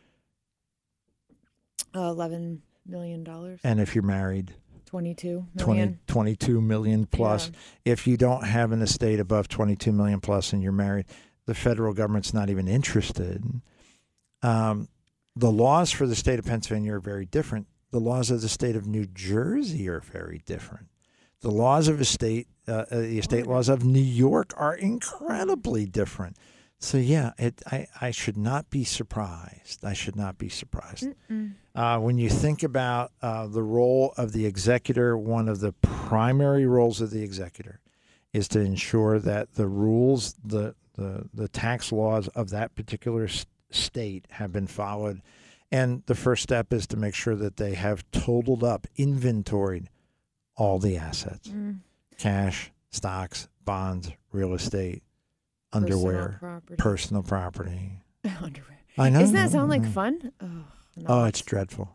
uh, eleven million dollars, and if you're married, twenty-two 20, million. 22 million plus. Yeah. If you don't have an estate above 22 million plus and you're married, the federal government's not even interested. Um, the laws for the state of Pennsylvania are very different. The laws of the state of New Jersey are very different. The laws of a state, uh, uh, the estate laws of New York are incredibly different. So yeah, it, I, I should not be surprised. I should not be surprised. Mm-mm. Uh, when you think about uh, the role of the executor, one of the primary roles of the executor is to ensure that the rules, the the, the tax laws of that particular s- state have been followed. And the first step is to make sure that they have totaled up, inventoried all the assets Mm. cash, stocks, bonds, real estate, Personal underwear, property. personal property. [LAUGHS] underwear. I know. Doesn't that sound like Mhm. fun? Oh, no, Oh, it's dreadful.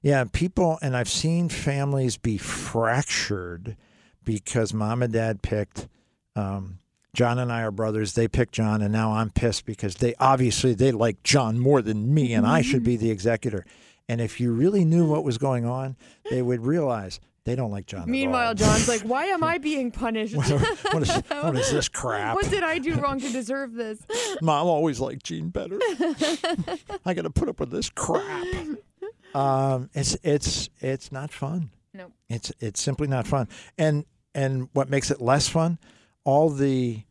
Yeah, people, and I've seen families be fractured because mom and dad picked. Um, John and I are brothers. They picked John, and now I'm pissed because they obviously they like John more than me, and I should be the executor. And if you really knew what was going on, they would realize they don't like John. Meanwhile. John's like, "Why am [LAUGHS] I being punished? what, what is, [LAUGHS] what is this crap? what did I do [LAUGHS] wrong to deserve this?" Mom always liked Gene better. I got to put up with this crap. Um, it's it's it's not fun. Nope. It's it's simply not fun. And and what makes it less fun, all the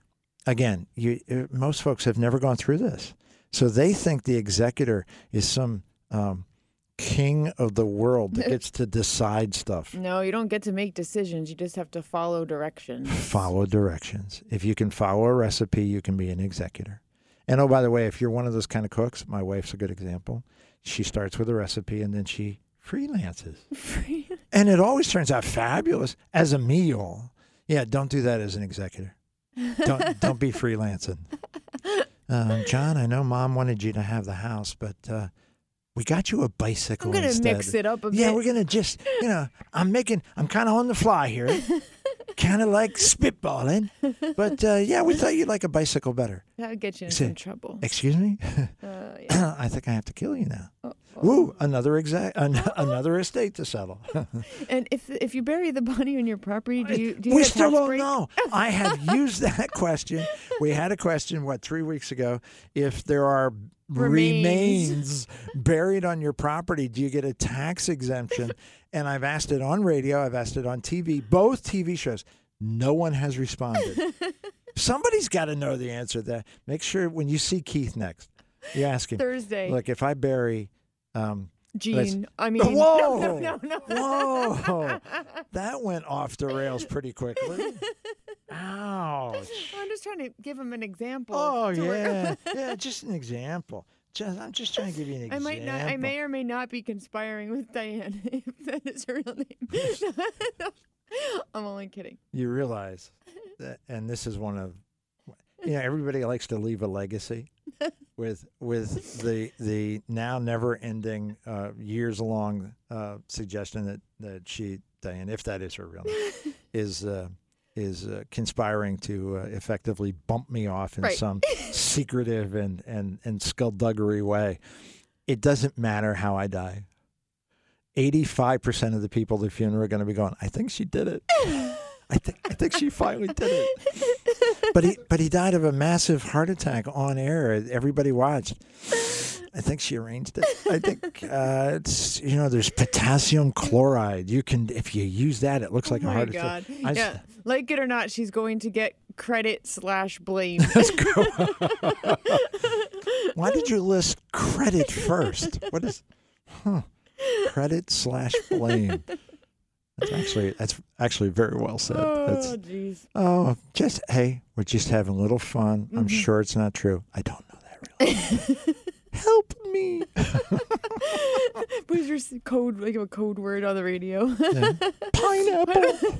again, you uh, most folks have never gone through this. So they think the executor is some um, king of the world that [LAUGHS] gets to decide stuff. No, you don't get to make decisions. You just have to follow directions. Follow directions. If you can follow a recipe, you can be an executor. And oh, by the way, if you're one of those kind of cooks, my wife's a good example. She starts with a recipe and then she freelances. [LAUGHS] and it always turns out fabulous as a meal. Yeah, don't do that as an executor. Don't [LAUGHS] don't be freelancing. Um, John, I know Mom wanted you to have the house, but uh, we got you a bicycle I'm gonna instead. mix it up a Yeah, bit. we're gonna just, you know, I'm making, I'm kind of on the fly here, [LAUGHS] kind of like spitballing, but uh, yeah, we thought you'd like a bicycle better. That would get you in See, some trouble. Excuse me, Uh, yeah. [COUGHS] I think I have to kill you now. Oh, Woo, another exact, an- another estate to settle. [LAUGHS] And if if you bury the body on your property, do you do you we still tax don't break? know. I have [LAUGHS] used that question. We had a question, what, three weeks ago? If there are Remains. remains buried on your property, do you get a tax exemption? [LAUGHS] And I've asked it on radio, I've asked it on TV, both TV shows. No one has responded. Somebody's got to know the answer to that. Make sure when you see Keith next, you ask him, Thursday. look, if I bury. Um, Gene. I mean, [LAUGHS] Whoa! no, no, no, no. Whoa! that went off the rails pretty quickly. [LAUGHS] Ouch. I'm just trying to give him an example. Oh yeah, [LAUGHS] yeah. Just an example. Just I'm just trying to give you an I example. might not. I may or may not be conspiring with Diane if that is her real name. I'm only kidding. You realize that, and this is one of, you know, everybody likes to leave a legacy [LAUGHS] with with the the now never ending, uh, years long uh, suggestion that that she Diane, if that is her real name, [LAUGHS] is. Uh, is uh, conspiring to uh, effectively bump me off in Right. some [LAUGHS] secretive and, and, and skullduggery way. It doesn't matter how I die. 85% of the people at the funeral are going to be going, I think she did it. I think I think she finally did it. But he but he died of a massive heart attack on air. Everybody watched. I think she arranged it. I think uh, it's you know there's potassium chloride. You can if you use that, it looks like oh a heart god. attack. I s- yeah. Like it or not, she's going to get credit slash blame. [LAUGHS] Let's go. Why did you list credit first? What is huh. credit slash blame? That's actually that's actually very well said. Oh, that's, oh jeez. oh, just hey, we're just having a little fun. I'm mm-hmm. sure it's not true. I don't know that really. [LAUGHS] Help me. What is your code? Like a code word on the radio? Yeah. [LAUGHS] Pineapple.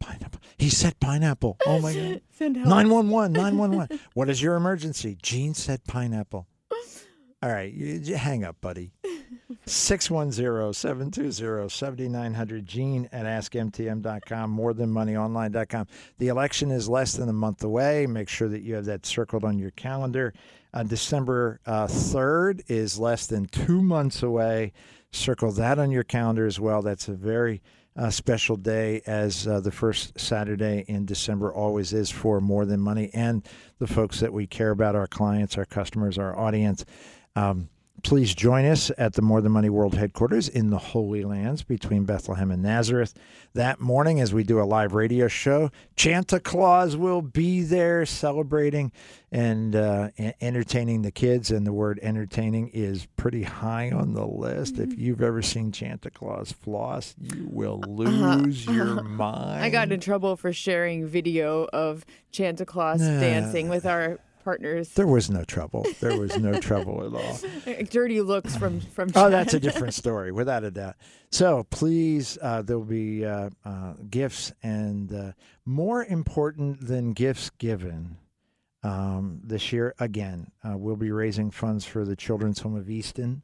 Pineapple. He said pineapple. Oh my god. Send help. 911, 911. What is your emergency? Gene said pineapple. All right, you, hang up, buddy. [LAUGHS] 610-720-7900 Gene at askmtm.com, morethanmoneyonline.com. The election is less than a month away. Make sure that you have that circled on your calendar. Uh, December uh, 3rd is less than two months away. Circle that on your calendar as well. That's a very uh, special day, as uh, the first Saturday in December always is for More Than Money and the folks that we care about, our clients, our customers, our audience. Um, please join us at the More Than Money World Headquarters in the Holy Lands between Bethlehem and Nazareth that morning as we do a live radio show. Santa Claus will be there celebrating and uh, entertaining the kids. And the word entertaining is pretty high on the list. If you've ever seen Santa Claus floss, you will lose your mind. I got in trouble for sharing video of Santa Claus Nah. dancing with our partners. There was no trouble. There was no trouble at all. [LAUGHS] Dirty looks from from. Oh, that's a different [LAUGHS] story, without a doubt. So please, uh, there will be uh, uh, gifts, and uh, more important than gifts given um, this year, again, uh, we'll be raising funds for the Children's Home of Easton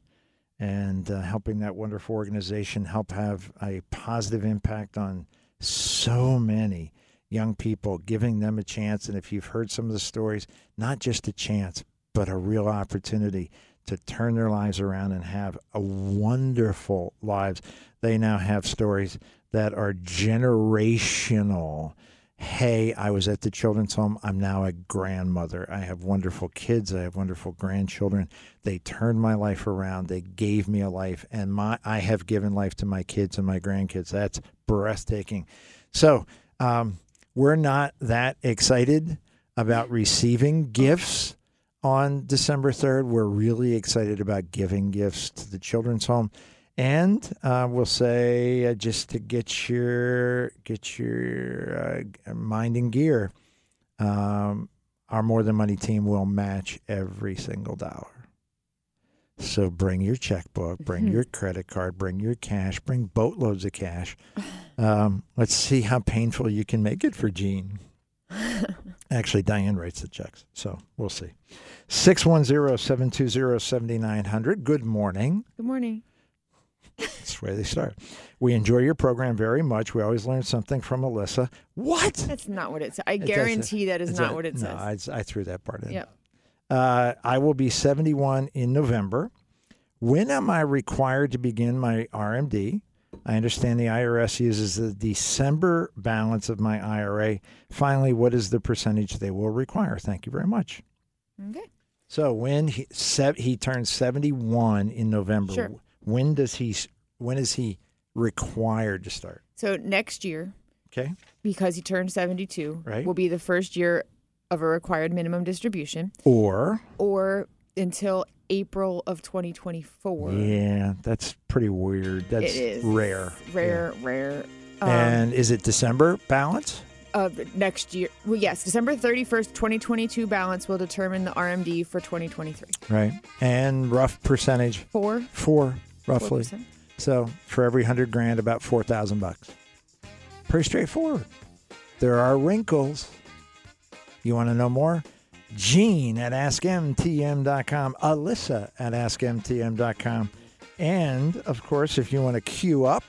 and uh, helping that wonderful organization help have a positive impact on so many young people, giving them a chance. And if you've heard some of the stories, not just a chance, but a real opportunity to turn their lives around and have a wonderful lives. They now have stories that are generational hey, I was at the children's home. I'm now a grandmother. I have wonderful kids. I have wonderful grandchildren. They turned my life around. They gave me a life, and my I have given life to my kids and my grandkids. That's breathtaking. So um, we're not that excited about receiving gifts on December 3rd. We're really excited about giving gifts to the children's home. And uh, we'll say uh, just to get your get your uh, mind in gear, um, our More Than Money team will match every single dollar. So bring your checkbook, bring [LAUGHS] your credit card, bring your cash, bring boatloads of cash. Um, let's see how painful you can make it for Gene. [LAUGHS] Actually, Diane writes the checks, so we'll see. 610 720 7900. Good morning. Good morning. That's where they start. We enjoy your program very much. We always learn something from Alyssa. What? That's not what it says. I doesn't. guarantee that is not a- what it no, says. I, I threw that part in. Yep. Uh, I will be 71 in November. When am I required to begin my RMD? I understand the IRS uses the December balance of my IRA. Finally, what is the percentage they will require? Thank you very much. Okay. So when he se- he turns 71 in November, Sure. when does he when is he required to start? So next year, Okay? because he turned 72, Right. will be the first year of a required minimum distribution, Or or until April of 2024. yeah, that's pretty weird. That's it is rare. Rare, rare. Um, and is it December balance? of next year. Well, yes, December 31st, 2022 balance will determine the RMD for 2023. Right. And rough percentage Four, four roughly. 4%. So for every hundred grand, about four thousand bucks. Pretty straightforward. There are wrinkles. You want to know more? Gene at AskMTM.com, Alyssa at AskMTM.com. And of course, if you want to queue up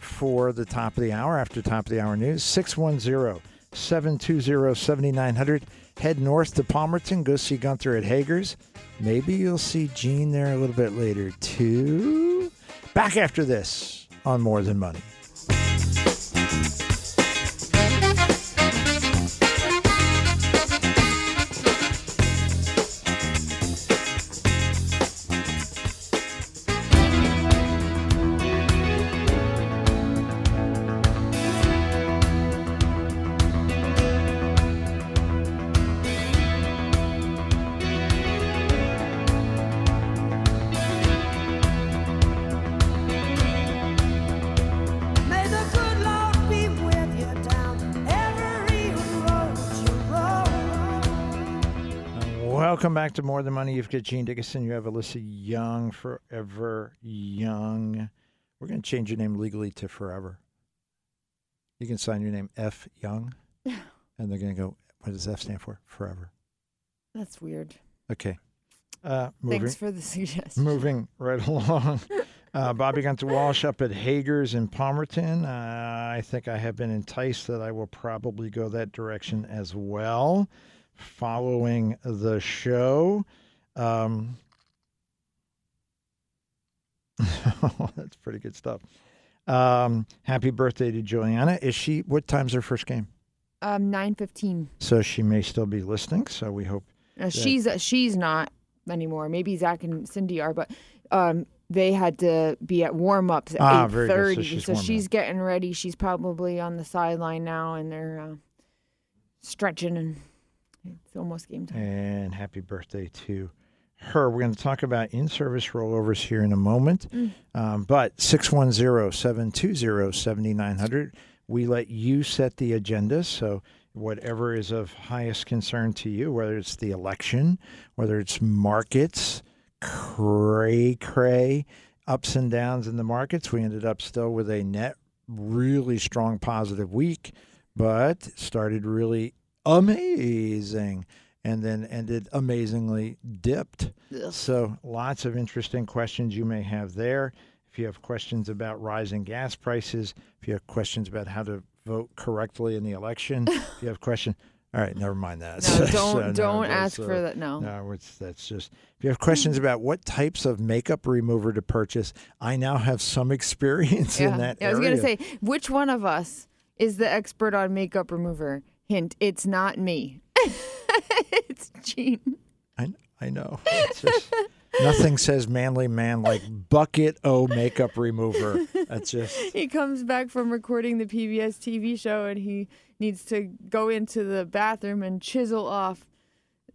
for the top of the hour after top of the hour news, 610 720 7900. Head north to Palmerton, go see Gunther at Hager's. Maybe you'll see Gene there a little bit later too. Back after this on More Than Money. Back to More Than Money. You've got Gene Dickinson. You have Alyssa Young, Forever Young. We're going to change your name legally to Forever. You can sign your name F Young, [LAUGHS] and they're going to go, what does F stand for? Forever. That's weird. Okay. Uh, moving. Thanks for the suggestion. Moving right along. [LAUGHS] Uh, Bobby Gunther Walsh up at Hager's in Palmerton. Uh, I think I have been enticed that I will probably go that direction as well following the show. Um, [LAUGHS] that's pretty good stuff. Um, happy birthday to Juliana. Is she, what time's her first game? Um, 9:15. So she may still be listening. So we hope Now, she's she's not anymore. Maybe Zach and Cindy are, but um, they had to be at warm ups at Ah, eight. So thirty. she's So she's getting ready. She's probably on the sideline now, and they're uh, stretching, and it's almost game time. and happy birthday to her. We're going to talk about in service rollovers here in a moment. Um, but 610 720 7900, we let you set the agenda. So, whatever is of highest concern to you, whether it's the election, whether it's markets, cray cray, ups and downs in the markets, we ended up still with a net really strong positive week, but started really amazing and then ended amazingly dipped. So, lots of interesting questions you may have there. If you have questions about rising gas prices, if you have questions about how to vote correctly in the election, [LAUGHS] if you have questions, all right, never mind that. No, [LAUGHS] So, don't no, don't ask for that. No. no, it's, that's just. If you have questions about what types of makeup remover to purchase, I now have some [LAUGHS] experience yeah. in that Yeah, I was gonna say which one of us is the expert on makeup remover. Hint: It's not me. [LAUGHS] it's Gene. I I know. It's just, nothing says manly man like bucket o makeup remover. That's just [LAUGHS] He comes back from recording the PBS TV show, and he needs to go into the bathroom and chisel off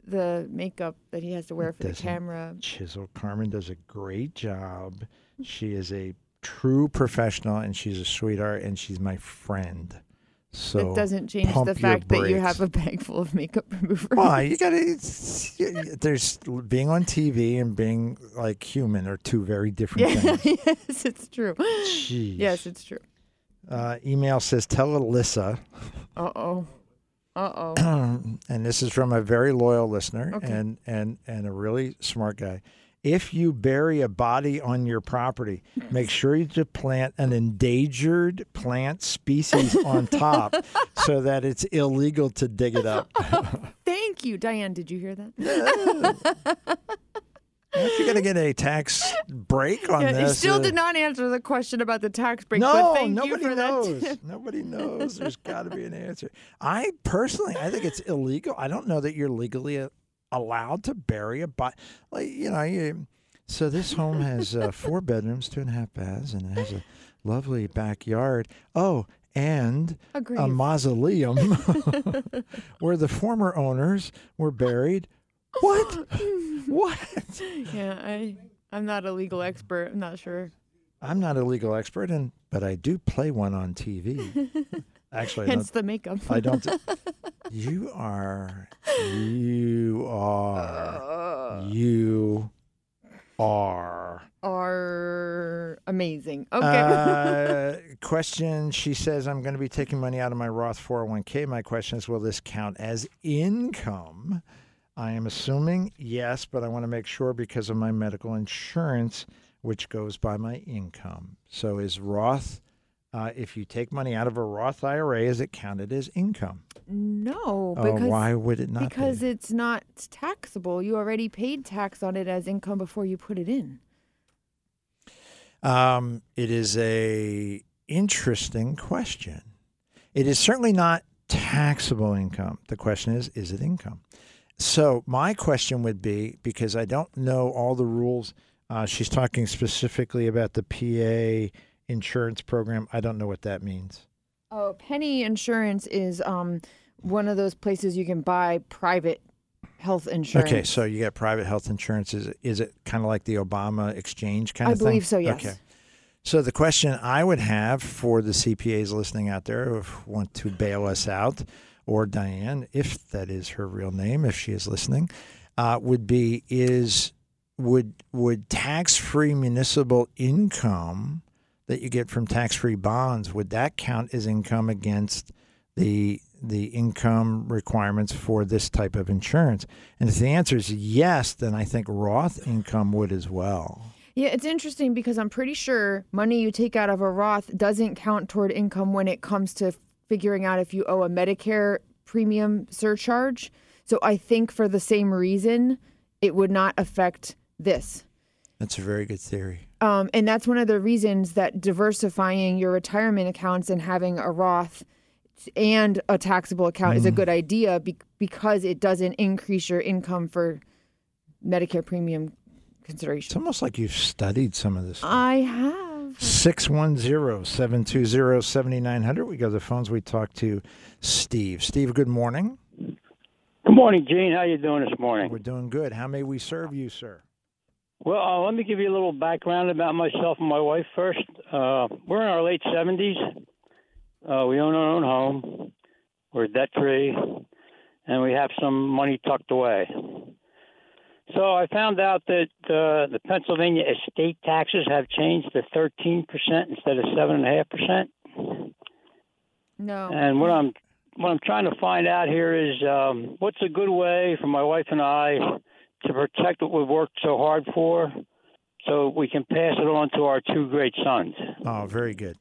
the makeup that he has to wear for the Doesn't- camera. chisel. Carmen does a great job. She is a true professional and she's a sweetheart and she's my friend. So It doesn't change the fact that you have a bag full of makeup [LAUGHS] remover. Why you gotta? There's being on TV and being like human are two very different Yeah, [LAUGHS] things. yes, it's true. Jeez. Yes, it's true. Uh, email says, "Tell Alyssa," Uh oh. Uh oh. [CLEARS THROAT] and this is from a very loyal listener Okay. and and and a really smart guy. If you bury a body on your property, make sure you to plant an endangered plant species on top [LAUGHS] so that it's illegal to dig it up. [LAUGHS] Thank you, Diane. Did you hear that? If you're going to get a tax break on Yeah, this, you still uh, did not answer the question about the tax break, No, but thank nobody you for knows. that. [LAUGHS] Nobody knows. There's got to be an answer. I personally, I think it's illegal. I don't know that you're legally allowed to bury a body. Like you know, you, so this home has uh, [LAUGHS] four bedrooms, two and a half baths, and it has a lovely backyard. Oh, and A a mausoleum [LAUGHS] [LAUGHS] where the former owners were buried. What? what? Yeah, I I'm not a legal expert. I'm not sure. I'm not a legal expert, and but I do play one on TV. Actually, Hence the makeup. I don't. [LAUGHS] You are. You are. You are. are amazing. Okay. Uh, [LAUGHS] question. She says, I'm going to be taking money out of my Roth 401k. My question is, will this count as income? I am assuming yes, but I want to make sure because of my medical insurance, which goes by my income. So is Roth, uh, if you take money out of a Roth IRA, is it counted as income? no, Oh, because why would it not because be? it's not taxable. You already paid tax on it as income before you put it in. Um, it is a interesting question. It is certainly not taxable income. The question is, is it income? So my question would be because I don't know all the rules. Uh, she's talking specifically about the PA insurance program. I don't know what that means. Oh, Pennie Insurance is um one of those places you can buy private health insurance. Okay, so you get private health insurance. Is it, is it kind of like the Obama exchange kind I of thing? I believe so. Yes. Okay. So the question I would have for the CPAs listening out there who want to bail us out, or Diane, if that is her real name, if she is listening, uh, would be is would would tax free municipal income that you get from tax free bonds would that count as income against the the income requirements for this type of insurance? And if the answer is yes, then I think Roth income would as well. Yeah, it's interesting because I'm pretty sure money you take out of a Roth doesn't count toward income when it comes to figuring out if you owe a Medicare premium surcharge. So I think for the same reason, it would not affect this. That's a very good theory. Um, and that's one of the reasons that diversifying your retirement accounts and having a Roth and a taxable account is a good idea be- because it doesn't increase your income for Medicare premium considerations. It's almost like you've studied some of this. I have. 610-720-7900. We go to the phones. We talk to Steve. Steve, good morning. Good morning, Gene. How you doing this morning? We're doing good. How may we serve you, sir? Well, uh, let me give you a little background about myself and my wife first. Uh, we're in our late seventies. Uh, we own our own home. We're debt free, and we have some money tucked away. So I found out that uh, the Pennsylvania estate taxes have changed to thirteen percent instead of seven and a half percent. No. And what I'm what I'm trying to find out here is um, what's a good way for my wife and I to protect what we've worked so hard for, so we can pass it on to our two great sons. Oh, very good.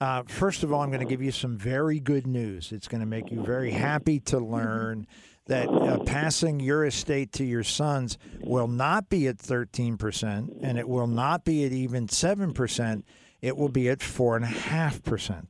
Uh, first of all, I'm going to give you some very good news. It's going to make you very happy to learn that uh, passing your estate to your sons will not be at 13%, and it will not be at even 7%. It will be at 4.5%.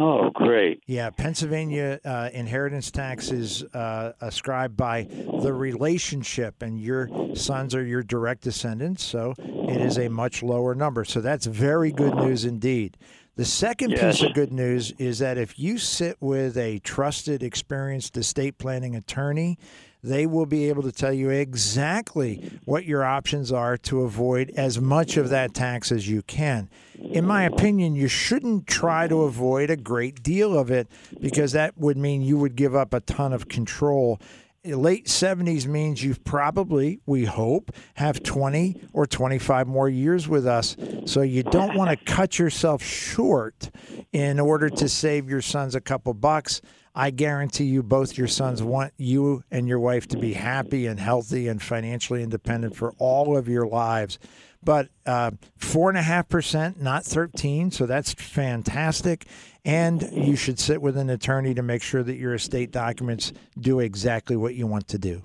Oh, great. Yeah, Pennsylvania uh, inheritance tax is uh, ascribed by the relationship, and your sons are your direct descendants, so it is a much lower number. So that's very good news indeed. The second Yes. piece of good news is that if you sit with a trusted, experienced estate planning attorney, they will be able to tell you exactly what your options are to avoid as much of that tax as you can. In my opinion, you shouldn't try to avoid a great deal of it because that would mean you would give up a ton of control. Late 70s means you've probably, we hope, have 20 or 25 more years with us. So you don't want to cut yourself short in order to save your sons a couple bucks. I guarantee you, both your sons want you and your wife to be happy and healthy and financially independent for all of your lives. But uh, four and a half percent, not thirteen, so that's fantastic. And you should sit with an attorney to make sure that your estate documents do exactly what you want to do.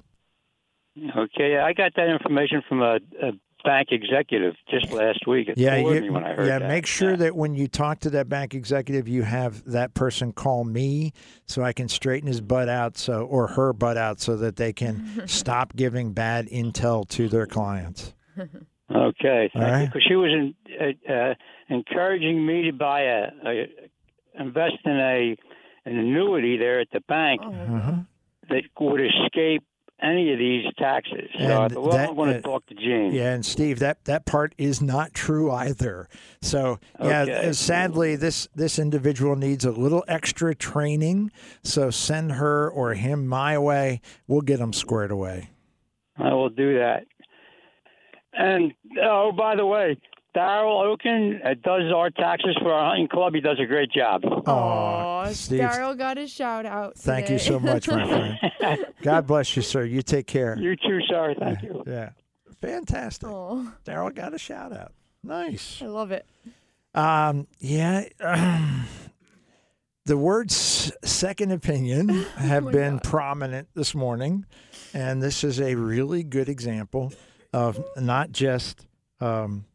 Okay, I got that information from a, a bank executive just last week. It Yeah, you, when I heard yeah. that. Make sure Yeah. that when you talk to that bank executive, you have that person call me so I can straighten his butt out, so or her butt out, so that they can [LAUGHS] stop giving bad intel to their clients. Okay, All thank you. right. Because she was in, uh, uh, encouraging me to buy a, a invest in a an annuity there at the bank Uh-huh. that would escape any of these taxes. So I And thought, well, that- I'm going uh, to talk to Gene. Yeah, and Steve, that that part is not true either. So yeah, Okay. uh, sadly, this this individual needs a little extra training. So send her or him my way. We'll get them squared away. I will do that. And oh, by the way, Daryl Oaken uh, does our taxes for our hunting club. He does a great job. Aw, Steve, Daryl got a shout out. Thank you so much, my friend. [LAUGHS] God bless you, sir. You take care. You too, sir. Thank you. Yeah, fantastic. Aw, Daryl got a shout out. Nice. I love it. Um, yeah. um, [CLEARS THROAT] the words second opinion [LAUGHS] have my been God. prominent this morning, and this is a really good example of not just um,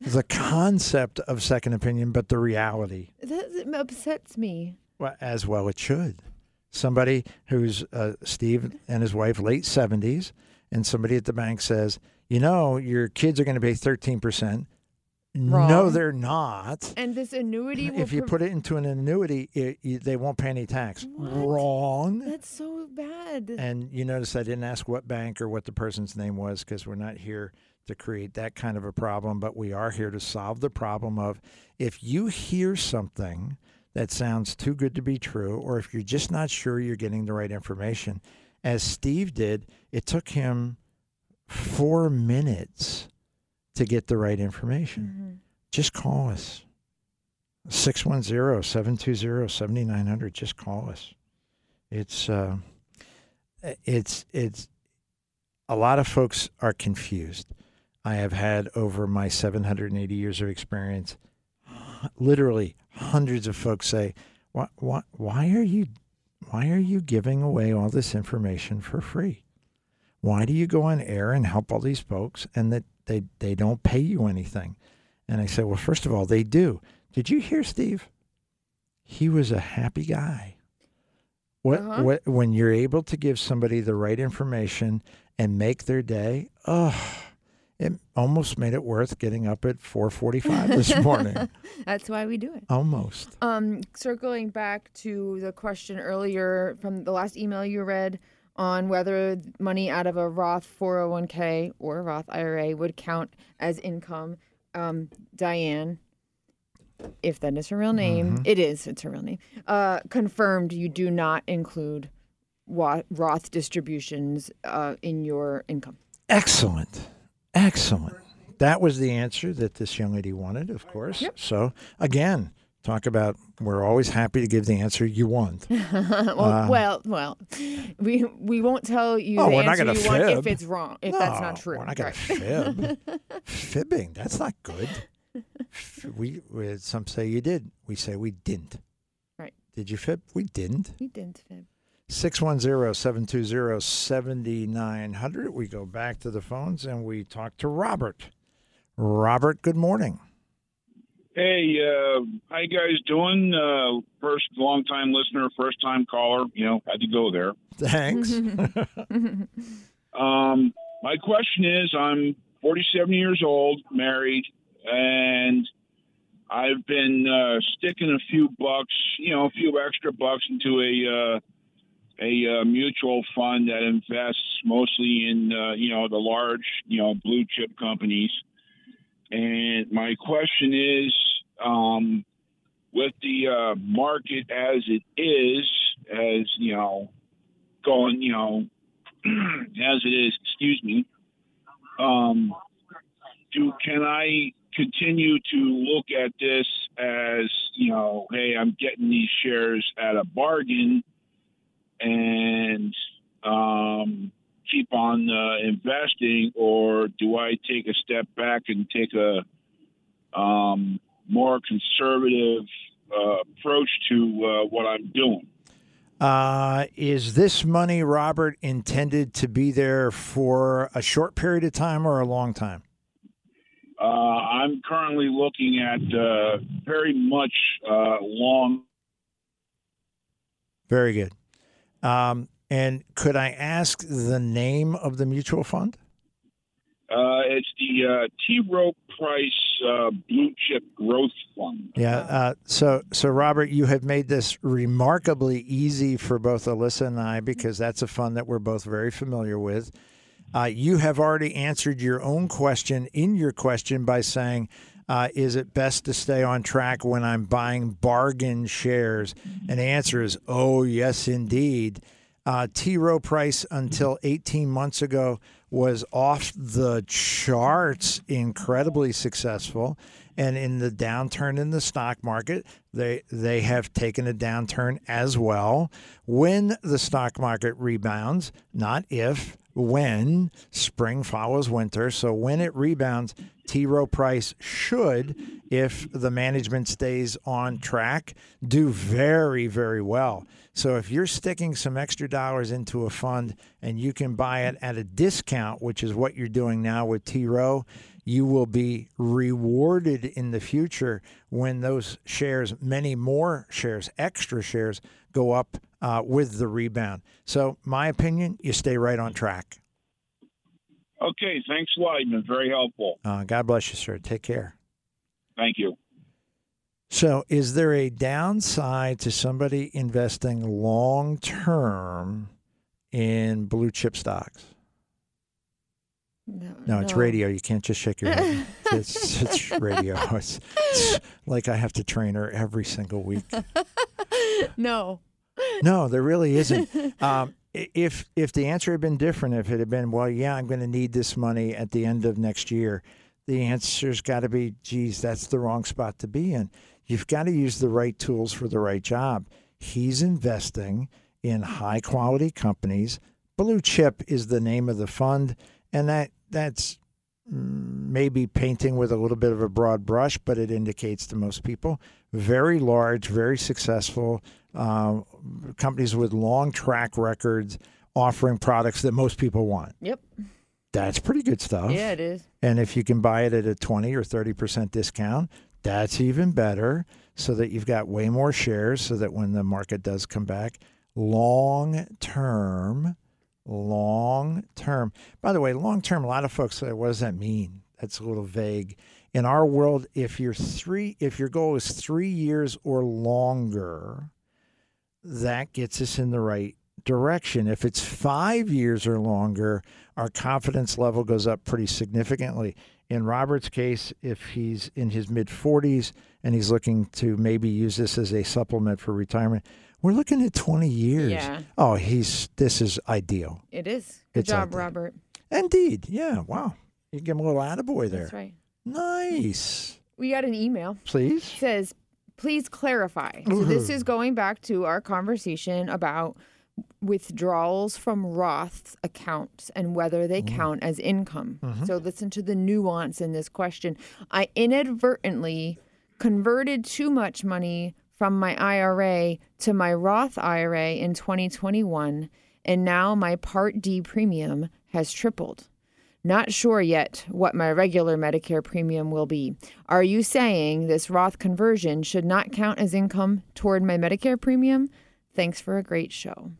the concept of second opinion, but the reality. That upsets me. Well, as well, it should. Somebody who's uh, Steve and his wife, late 70s, and somebody at the bank says, You know, your kids are going to pay 13%. No, they're not. And this annuity will If you put it into an annuity, it, you, they won't pay any tax. What? Wrong. That's so bad. And you notice I didn't ask what bank or what the person's name was because we're not here to create that kind of a problem, but we are here to solve the problem of if you hear something that sounds too good to be true, or if you're just not sure you're getting the right information, as Steve did, it took him four minutes to get the right information. Mhm. Just call us. 610 720 7900. Just call us. It's, uh, it's, it's, a lot of folks are confused. I have had over my 780 years of experience, literally hundreds of folks say, why, why, why are you, why are you giving away all this information for free? Why do you go on air and help all these folks and that they, they don't pay you anything? And I said, well, first of all, they do. Did you hear Steve? He was a happy guy. What, Uh-huh. what when you're able to give somebody the right information and make their day, oh, it almost made it worth getting up at 4:45 this [LAUGHS] morning. That's why we do it. almost. Um, circling back to the question earlier from the last email you read on whether money out of a Roth 401k or Roth IRA would count as income. Um, Diane, if that is her real name, it is. It's her real name. Uh, confirmed you do not include Roth distributions uh, in your income. Excellent. Excellent. That was the answer that this young lady wanted, of course. Yep. So, again, talk about we're always happy to give the answer you want. [LAUGHS] well, Uh, well, well, we we won't tell you Oh, the answer you want if it's wrong, if that's not true. We're not going Right. to fib. [LAUGHS] Fibbing, that's not good. We, we some say you did. We say we didn't. Right. Did you fib? We didn't. We didn't fib. 610-720-7900. We go back to the phones and we talk to Robert. Robert, good morning. Hey, uh, how you guys doing? Uh, first long time listener, first time caller. You know, had to go there. Thanks. [LAUGHS] Um, my question is, I'm 47 years old, married, and I've been uh, sticking a few bucks, you know, a few extra bucks into a uh, a uh, mutual fund that invests mostly in, uh, you know, the large, you know, blue chip companies. And my question is, um, with the uh, market as it is, as you know, going, you know, [CLEARS THROAT] as it is, excuse me, um, do can I continue to look at this as you know, hey, I'm getting these shares at a bargain, and um, keep on uh, investing, or do I take a step back and take a um, more conservative uh, approach to uh, what I'm doing? Uh, is this money, Robert, intended to be there for a short period of time or a long time? Uh, I'm currently looking at uh, very much uh, long. Very good. Um, and could I ask the name of the mutual fund? Uh, it's the uh, T. Rowe Price uh, Blue Chip Growth Fund. Yeah. Uh, so, so Robert, you have made this remarkably easy for both Alyssa and I because that's a fund that we're both very familiar with. Uh, you have already answered your own question in your question by saying, uh, "Is it best to stay on track when I'm buying bargain shares?" And the answer is, "Oh, yes, indeed." Uh, T. Rowe Price until 18 months ago was off the charts, incredibly successful. And in the downturn in the stock market, they they have taken a downturn as well. When the stock market rebounds, not if, when spring follows winter. So when it rebounds, T. Rowe Price should, if the management stays on track, do very, very well. So if you're sticking some extra dollars into a fund and you can buy it at a discount, which is what you're doing now with T. Rowe, you will be rewarded in the future when those shares, many more shares, extra shares, go up uh, with the rebound. So, my opinion, you stay right on track. Okay, thanks a lot. You've been very helpful. Uh, God bless you, sir. Take care. Thank you. So, is there a downside to somebody investing long term in blue chip stocks? No, No, it's radio. You can't just shake your head. [LAUGHS] it's, it's radio. It's, it's like I have to train her every single week. [LAUGHS] No. No, there really isn't. Um, if if the answer had been different, if it had been, well, yeah, I'm going to need this money at the end of next year, the answer's got to be, geez, that's the wrong spot to be in. You've got to use the right tools for the right job. He's investing in high quality companies. Blue chip is the name of the fund, and that that's maybe painting with a little bit of a broad brush, but it indicates to most people very large, very successful uh, companies with long track records offering products that most people want. Yep. That's pretty good stuff. Yeah, it is. And if you can buy it at a 20 or 30% discount, that's even better so that you've got way more shares so that when the market does come back, long term, long term. By the way, long term, a lot of folks say, what does that mean? That's a little vague. In our world, if you're three, if your goal is three years or longer, that gets us in the right direction. If it's five years or longer, our confidence level goes up pretty significantly. In Robert's case, if he's in his mid 40s and he's looking to maybe use this as a supplement for retirement, we're looking at 20 years. Yeah. Oh, he's this is ideal. It is. Good It's job, there. Robert. Indeed. Yeah. Wow. You give him a little attaboy there. That's right. Nice. We got an email. Please. It says, please clarify. So mm-hmm. this is going back to our conversation about withdrawals from Roth accounts and whether they mm-hmm. count as income. Mm-hmm. So listen to the nuance in this question. I inadvertently converted too much money from my IRA to my Roth IRA in 2021 and now my Part D premium has tripled. Not sure yet what my regular Medicare premium will be. Are you saying this Roth conversion should not count as income toward my Medicare premium? Thanks for a great show.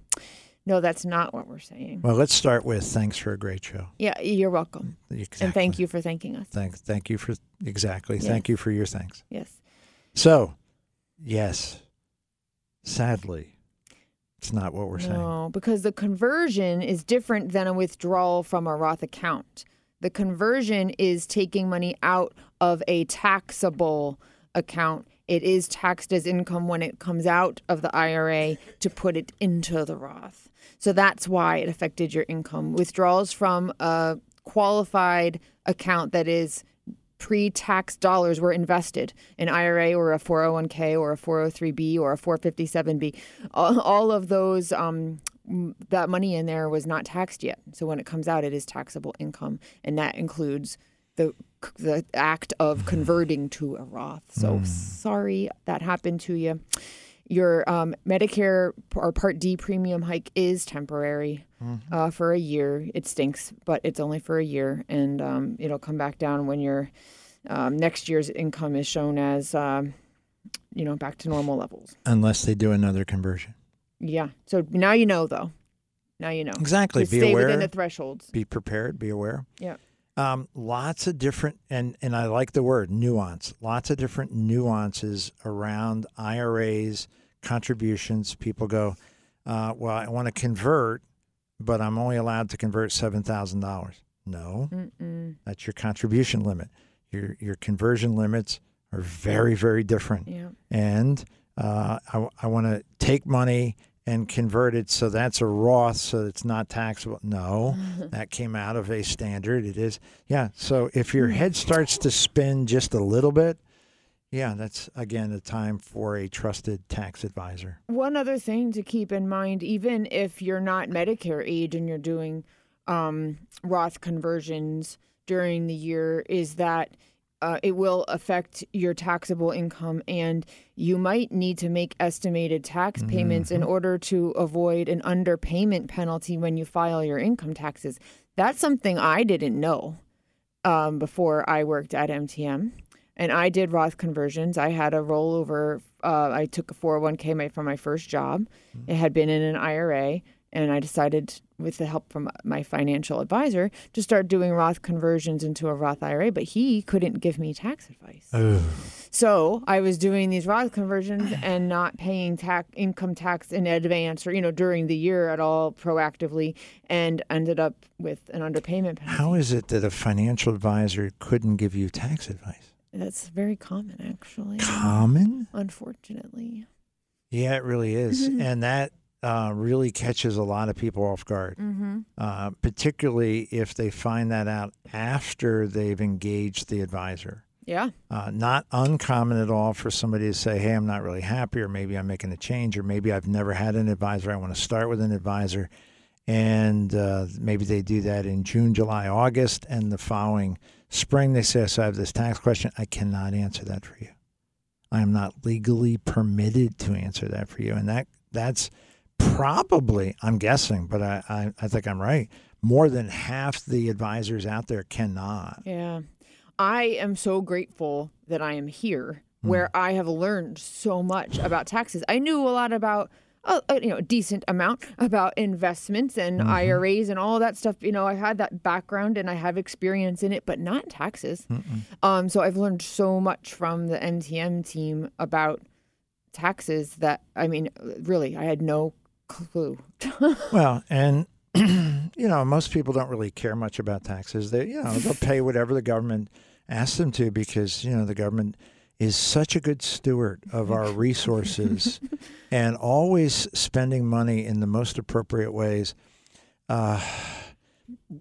No, that's not what we're saying. Well, let's start with thanks for a great show. Yeah, you're welcome. Exactly. And thank you for thanking us. Thank, thank you for exactly. Yes. Thank you for your thanks. Yes. So, yes, sadly, it's not what we're saying. No, because the conversion is different than a withdrawal from a Roth account. The conversion is taking money out of a taxable account. It is taxed as income when it comes out of the IRA to put it into the Roth. So that's why it affected your income. Withdrawals from a qualified account that is pre-tax dollars were invested in IRA or a 401k or a 403b or a 457b. All, all of those um, that money in there was not taxed yet. So when it comes out, it is taxable income, and that includes the the act of converting to a Roth. So sorry that happened to you. Your um, Medicare or Part D premium hike is temporary uh, for a year. It stinks, but it's only for a year, and um, it'll come back down when your um, next year's income is shown as, um, you know, back to normal levels. Unless they do another conversion. Yeah. So now you know, though. Now you know. Exactly. Just Be stay aware. within the thresholds. be prepared. Be aware. Yeah. Um, lots of different, and and I like the word nuance. Lots of different nuances around IRAs contributions. People go, uh, well, I want to convert, but I'm only allowed to convert seven thousand dollars. No, Mm-mm. that's your contribution limit. Your your conversion limits are very very different. Yeah. and uh, I, I want to take money and convert it so that's a Roth, so it's not taxable. No, [LAUGHS] that came out of a standard. It is, yeah. So if your head starts to spin just a little bit, yeah, that's again a time for a trusted tax advisor. One other thing to keep in mind, even if you're not Medicare age and you're doing um, Roth conversions during the year, is that uh, it will affect your taxable income, and you might need to make estimated tax payments in order to avoid an underpayment penalty when you file your income taxes. That's something I didn't know um, before I worked at MTM. And I did Roth conversions. I had a rollover. Uh, I took a 401k from my first job. It had been in an IRA. And I decided, with the help from my financial advisor, to start doing Roth conversions into a Roth IRA. But he couldn't give me tax advice. So I was doing these Roth conversions and not paying tax income tax in advance or you know during the year at all proactively, and ended up with an underpayment penalty. How is it that a financial advisor couldn't give you tax advice? That's very common, actually. Common? Unfortunately. Yeah, it really is, [LAUGHS] and that uh, really catches a lot of people off guard. Mm-hmm. uh, particularly if they find that out after they've engaged the advisor. Yeah. Uh, not uncommon at all for somebody to say, Hey, I'm not really happy, or maybe I'm making a change, or maybe I've never had an advisor. I want to start with an advisor. And uh, maybe they do that in June, July, August, and the following spring they say, So I have this tax question. I cannot answer that for you. I am not legally permitted to answer that for you. And that that's probably, I'm guessing, but I, I, I think I'm right. More than half the advisors out there cannot. Yeah. I am so grateful that I am here hmm. where I have learned so much about taxes. I knew a lot about a, a, you know, a decent amount about investments and IRAs and all that stuff. You know, I had that background and I have experience in it, but not taxes. Um, so I've learned so much from the MTM team about taxes that I mean, really, I had no clue. [LAUGHS] Well, and [CLEARS THROAT] you know, most people don't really care much about taxes. They, you know, they'll pay whatever the government asks them to because you know the government is such a good steward of our resources [LAUGHS] and always spending money in the most appropriate ways. Uh,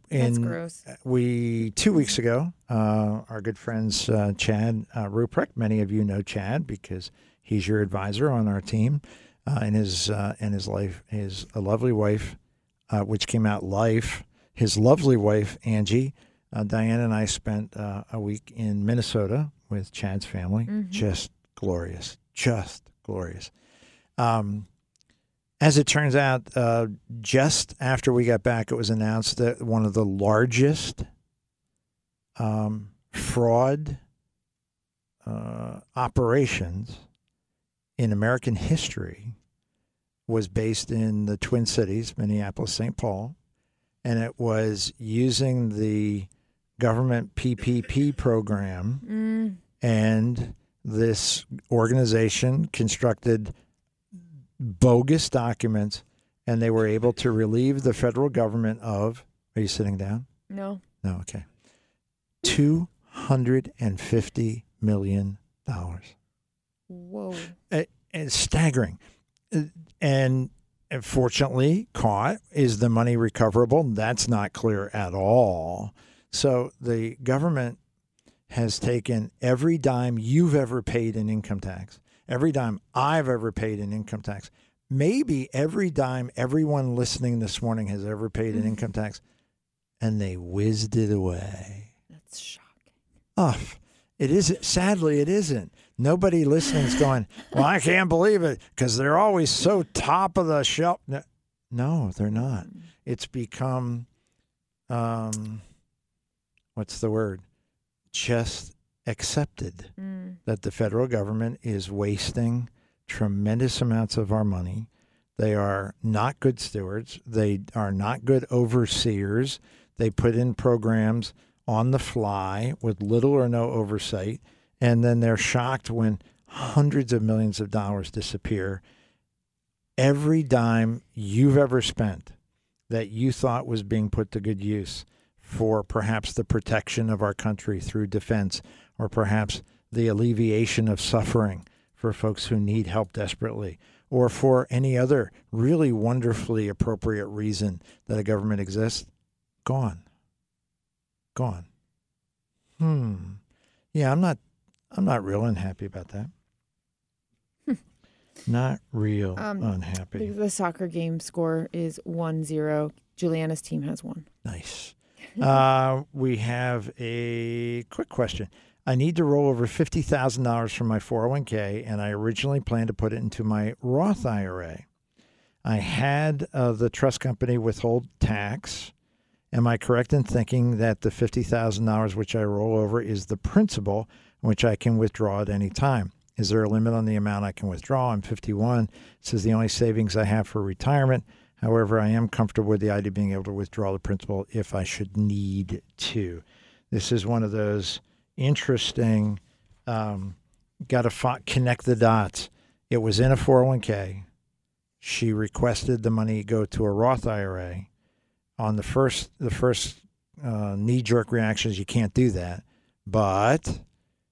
That's in gross. we two weeks ago, uh, our good friends uh, Chad uh, Ruprecht. Many of you know Chad because he's your advisor on our team, uh, and his uh, and his life, his a lovely wife, uh, which came out life. His lovely wife Angie, uh, Diane, and I spent uh, a week in Minnesota with Chad's family. Just glorious, just glorious. Um, as it turns out, uh, just after we got back, it was announced that one of the largest um, fraud uh, operations in American history was based in the Twin Cities, Minneapolis, St. Paul, and it was using the government PPP program Mm, and this organization constructed bogus documents and they were able to relieve the federal government of are you sitting down? No. no okay. 250 million dollars. Whoa. it's staggering. And fortunately caught. Is the money recoverable? That's not clear at all so the government has taken every dime you've ever paid in income tax every dime i've ever paid in income tax maybe every dime everyone listening this morning has ever paid in income tax and they whizzed it away That's shocking. Oh, it isn't. Sadly, it isn't. Nobody listening is going, well, I can't believe it because they're always so top of the shelf. No, no they're not. It's become, um, what's the word? Just accepted Mm. that the federal government is wasting tremendous amounts of our money. They are not good stewards. They are not good overseers. They put in programs on the fly with little or no oversight. And then they're shocked when hundreds of millions of dollars disappear. Every dime you've ever spent that you thought was being put to good use for perhaps the protection of our country through defense or perhaps the alleviation of suffering for folks who need help desperately, or for any other really wonderfully appropriate reason that a government exists, gone. Gone. Hmm. Yeah, I'm not I'm not real unhappy about that. [LAUGHS] not real Um, unhappy. The, soccer game score is 1 0. Juliana's team has won. Nice. Uh, we have a quick question. I need to roll over fifty thousand dollars from my four hundred one k, and I originally planned to put it into my Roth IRA. I had uh, the trust company withhold tax. Am I correct in thinking that the fifty thousand dollars which I roll over is the principal, which I can withdraw at any time? Is there a limit on the amount I can withdraw? I'm 51. This is the only savings I have for retirement. However, I am comfortable with the idea of being able to withdraw the principal if I should need to. This is one of those interesting, um, got to connect the dots. It was in a 401k. She requested the money go to a Roth IRA. On the first, the first uh, knee jerk reaction is you can't do that, but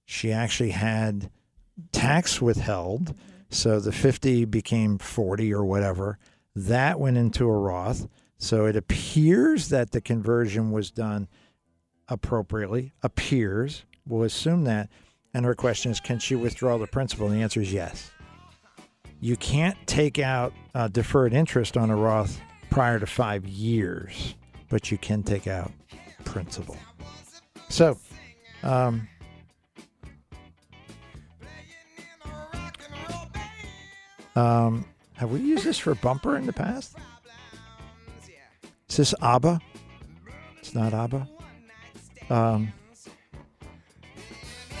she actually had tax withheld, so the 50 became 40 or whatever. That went into a Roth. So it appears that the conversion was done appropriately. Appears. We'll assume that. And her question is can she withdraw the principal? And the answer is yes. You can't take out uh, deferred interest on a Roth prior to five years, but you can take out principal. So, um, um, have we used this for bumper in the past? Is this ABBA? It's not ABBA. Um,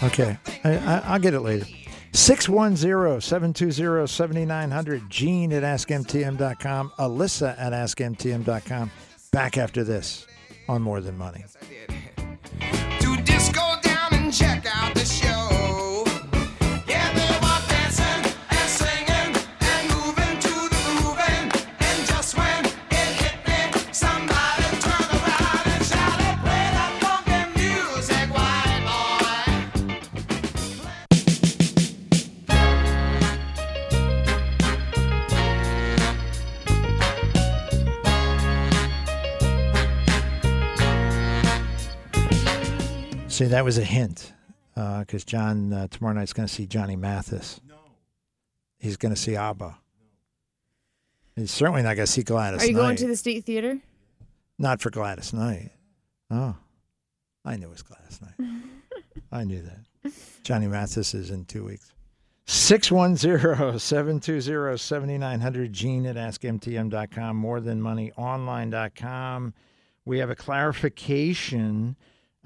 okay, I, I, I'll get it later. 610-720-7900. Gene at AskMTM.com. Alyssa at AskMTM.com. Back after this on More Than Money. See, that was a hint because John uh, tomorrow night's going to see Johnny Mathis. No. He's going to see ABBA. He's certainly not going to see Gladys Are you Knight. going to the State Theater? Not for Gladys Knight. Oh, I knew it was Gladys Knight. [LAUGHS] I knew that. Johnny Mathis is in two weeks. 610-720-7900. Gene at AskMTM.com. More than money online.com. We have a clarification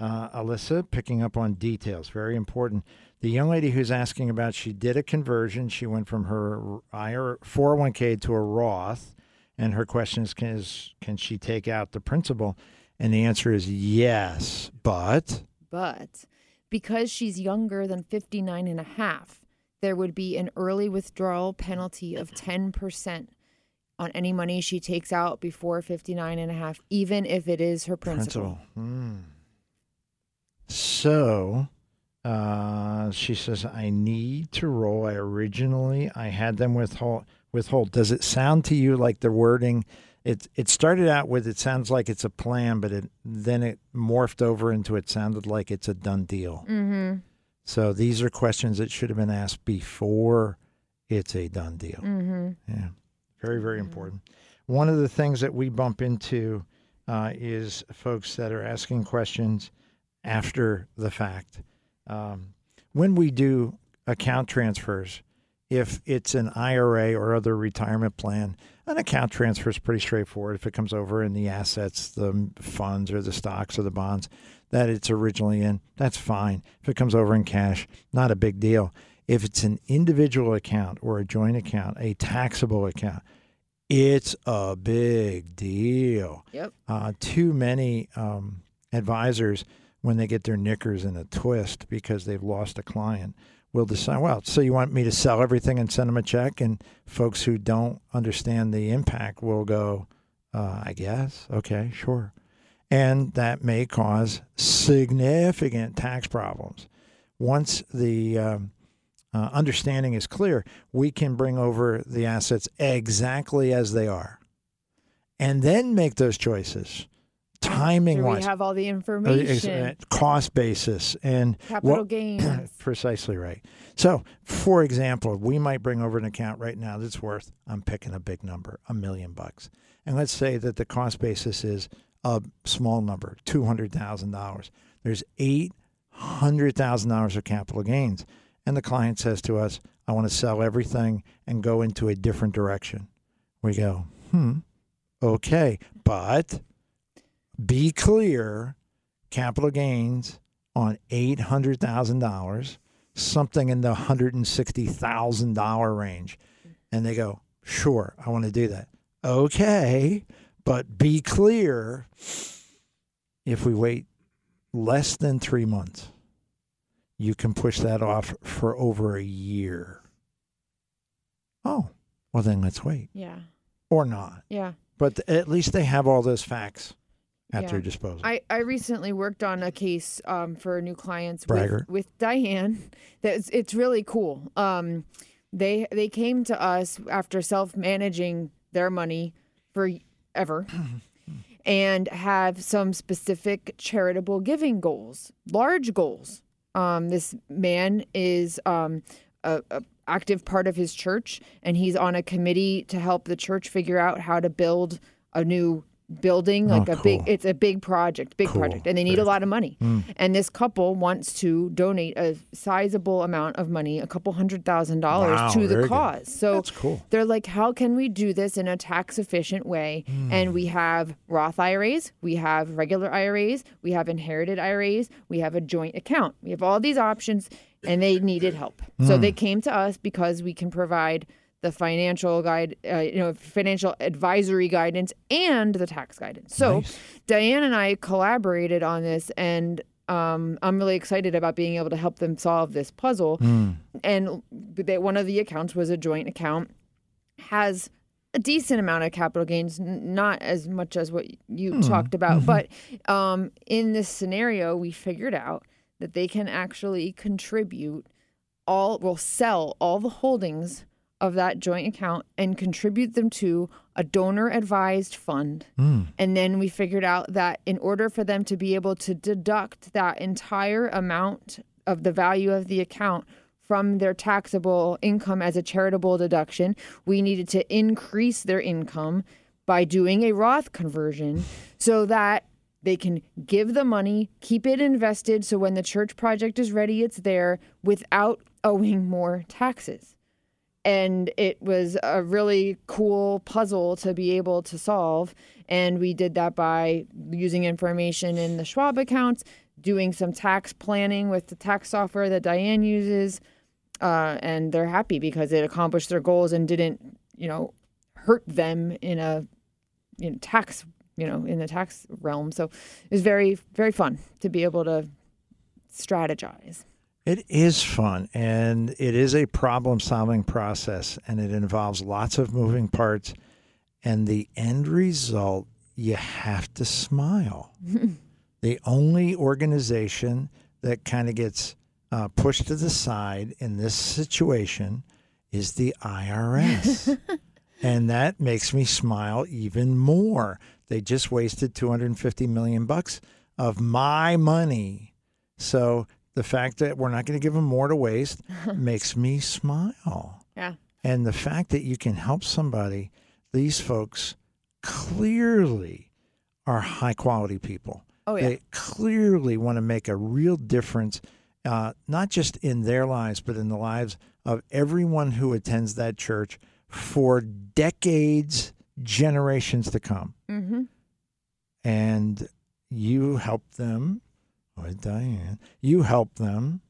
Uh, Alyssa, picking up on details, very important. The young lady who's asking about, she did a conversion. She went from her IRA 401k to a Roth, and her question is, can, is, can she take out the principal? And the answer is yes, but But because she's younger than 59 and a half, there would be an early withdrawal penalty of 10% on any money she takes out before 59 and a half, even if it is her principal. Hmm. So uh, she says, I need to roll. I originally I had them withhold withhold. Does it sound to you like the wording it it started out with it sounds like it's a plan, but it then it morphed over into it sounded like it's a done deal. Mm-hmm. So these are questions that should have been asked before it's a done deal. Mm-hmm. Yeah, very, very important. One of the things that we bump into uh, is folks that are asking questions after the fact. Um, when we do account transfers, if it's an IRA or other retirement plan, an account transfer is pretty straightforward. If it comes over in the assets, the funds or the stocks or the bonds that it's originally in, that's fine. If it comes over in cash, not a big deal. If it's an individual account or a joint account, a taxable account, it's a big deal. Yep. Uh, too many um, advisors, when they get their knickers in a twist because they've lost a client, will decide, well, so you want me to sell everything and send them a check? And folks who don't understand the impact will go, uh, I guess, okay, sure. And that may cause significant tax problems. Once the um, uh, understanding is clear, we can bring over the assets exactly as they are and then make those choices timing Do we wise, have all the uh, information? cost basis, and Capital what- [CLEARS THROAT] gains. precisely right. So, for example, we might bring over an account right now that's worth, I'm picking a big number, a million bucks. And let's say that the cost basis is a small number, $200,000. There's $800,000 of capital gains. And the client says to us, I want to sell everything and go into a different direction. We go, hmm, okay, but be clear capital gains on $800,000, something in the $160,000 range. And they go, sure, I want to do that. Okay, but be clear if we wait less than three months, you can push that off for over a year. Oh, well, then let's wait yeah. or not. Yeah. But at least they have all those facts at Yeah. their disposal. I, I recently worked on a case um, for new clients with, with Diane. [LAUGHS] That's it's really cool. Um, they they came to us after self managing their money forever, [LAUGHS] and have some specific charitable giving goals, large goals. Um, this man is um, a, a active part of his church, and he's on a committee to help the church figure out how to build a new building, like Oh, a big it's a big project, big Cool. project, and they need Very a lot of money. Mm. And this couple wants to donate a sizable amount of money, a couple hundred thousand dollars, Wow, to the good. cause. So That's cool. they're like, how can we do this in a tax efficient way? And we have Roth IRAs, we have regular IRAs, we have inherited IRAs, we have a joint account. We have all these options, and they needed help. So they came to us because we can provide the financial guide, uh, you know, financial advisory guidance and the tax guidance. So Nice. Diane and I collaborated on this, and um, I'm really excited about being able to help them solve this puzzle. Hmm. And they, one of the accounts was a joint account, has a decent amount of capital gains, n- not as much as what you Hmm. talked about. Mm-hmm. But um, in this scenario, we figured out that they can actually contribute all, will sell all the holdings of that joint account and contribute them to a donor advised fund. Mm. And then we figured out that in order for them to be able to deduct that entire amount of the value of the account from their taxable income as a charitable deduction, we needed to increase their income by doing a Roth conversion so that they can give the money, keep it invested so when the church project is ready, it's there without owing more taxes and it was a really cool puzzle to be able to solve. And we did that by using information in the Schwab accounts, doing some tax planning with the tax software that Diane uses, uh, and they're happy because it accomplished their goals and didn't, you know, hurt them in a know, tax, you know, in the tax realm. So it was very, very fun to be able to strategize. It is fun and it is a problem solving process and it involves lots of moving parts. And the end result, you have to smile. [LAUGHS] the only organization that kind of gets uh, pushed to the side in this situation is the IRS. [LAUGHS] and that makes me smile even more. They just wasted 250 million bucks of my money. So the fact that we're not going to give them more to waste [LAUGHS] makes me smile. Yeah. And the fact that you can help somebody, these folks clearly are high quality people. Oh, yeah. They clearly want to make a real difference, uh, not just in their lives, but in the lives of everyone who attends that church for decades, generations to come. Mm-hmm. And you help them, Diane, you help them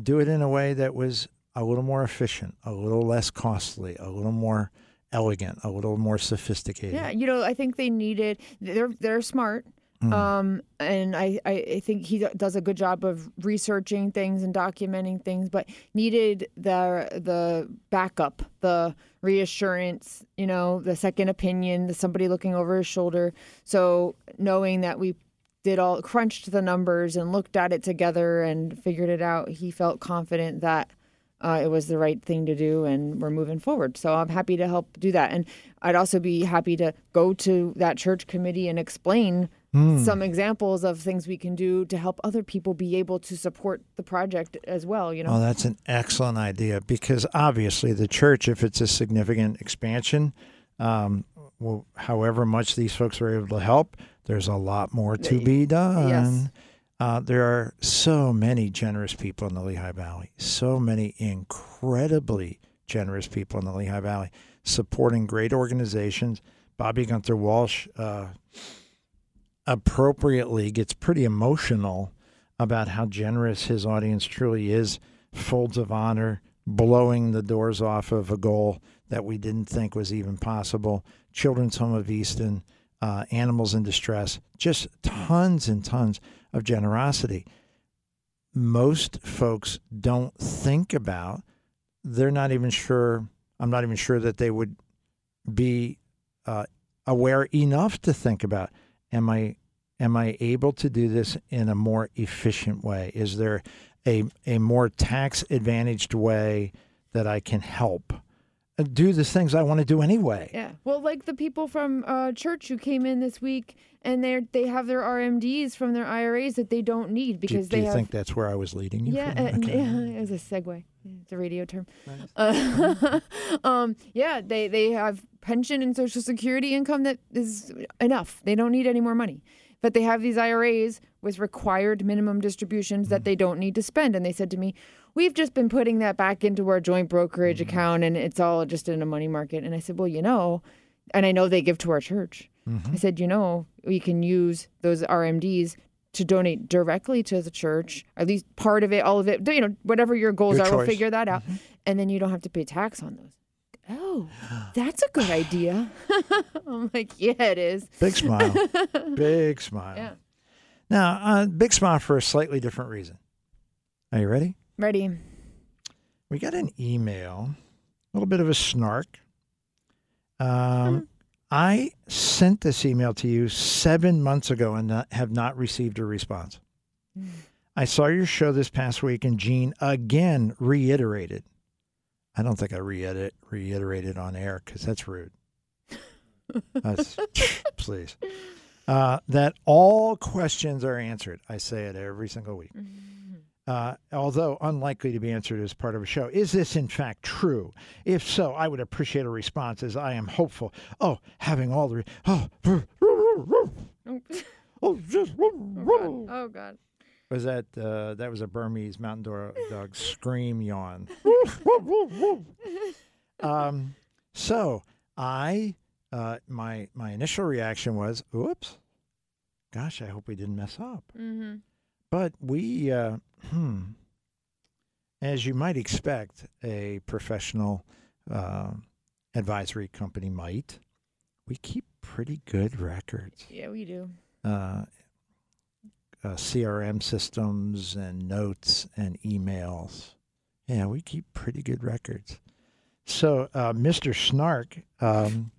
do it in a way that was a little more efficient, a little less costly, a little more elegant, a little more sophisticated. Yeah, you know, I think they needed. They're they're smart, Mm. um, and I, I I think he does a good job of researching things and documenting things, but needed the the backup, the reassurance, you know, the second opinion, the somebody looking over his shoulder. So knowing that we did all crunched the numbers and looked at it together and figured it out, he felt confident that uh, it was the right thing to do and we're moving forward. So I'm happy to help do that. And I'd also be happy to go to that church committee and explain some examples of things we can do to help other people be able to support the project as well, you know. Oh, that's an excellent idea because obviously the church, if it's a significant expansion, um, well, however much these folks are able to help, there's a lot more to be done. Uh, there are so many generous people in the Lehigh Valley, so many incredibly generous people in the Lehigh Valley supporting great organizations. Bobby Gunther Walsh uh, appropriately gets pretty emotional about how generous his audience truly is, folds of honor, blowing the doors off of a goal that we didn't think was even possible. Children's Home of Easton, uh, Animals in Distress, just tons and tons of generosity. Most folks don't think about, they're not even sure, I'm not even sure that they would be uh, aware enough to think about am I am I able to do this in a more efficient way? Is there a a more tax advantaged way that I can help do the things I want to do anyway? Yeah. Well, like the people from uh, church who came in this week and they they have their RMDs from their IRAs that they don't need because do they you have think that's where I was leading you? Yeah, from? uh, Okay. yeah, [LAUGHS] it was a segue. It's a radio term. Uh, [LAUGHS] um, yeah, they they have pension and social security income that is enough. They don't need any more money. But they have these IRAs with required minimum distributions that they don't need to spend. And they said to me, "We've just been putting that back into our joint brokerage mm-hmm. account, and it's all just in a money market." And I said, "Well, you know." And I know they give to our church. Mm-hmm. I said, you know, we can use those RMDs to donate directly to the church, at least part of it, all of it, you know, whatever your goals Your are, we'll figure that out. Mm-hmm. And then you don't have to pay tax on those. Oh, [GASPS] that's a good idea. [LAUGHS] I'm like, yeah, it is. Big smile. [LAUGHS] big smile. Yeah. Now, uh, big smile for a slightly different reason. Are you ready? Ready. We got an email, a little bit of a snark. Um, I sent this email to you seven months ago and not, have not received a response. I saw your show this past week, and Gene again reiterated. I don't think I reiter- reiterated on air because that's rude. That's, [LAUGHS] please. Uh, that all questions are answered. I say it every single week. Uh, although unlikely to be answered as part of a show. Is this in fact true? If so, I would appreciate a response as I am hopeful. Oh, having all the. Re- oh, Oh, oh, just. God. Oh, God. Was that uh, that was a Bernese mountain dog, dog scream yawn? [LAUGHS] um, so I uh, my my initial reaction was, "Oops, gosh, I hope we didn't mess up." Mm-hmm. but we, uh, hmm, as you might expect, a professional uh, advisory company might, we keep pretty good records. Yeah, we do. Uh, uh, CRM systems and notes and emails. Yeah, we keep pretty good records. So, uh, Mr. Snark, um,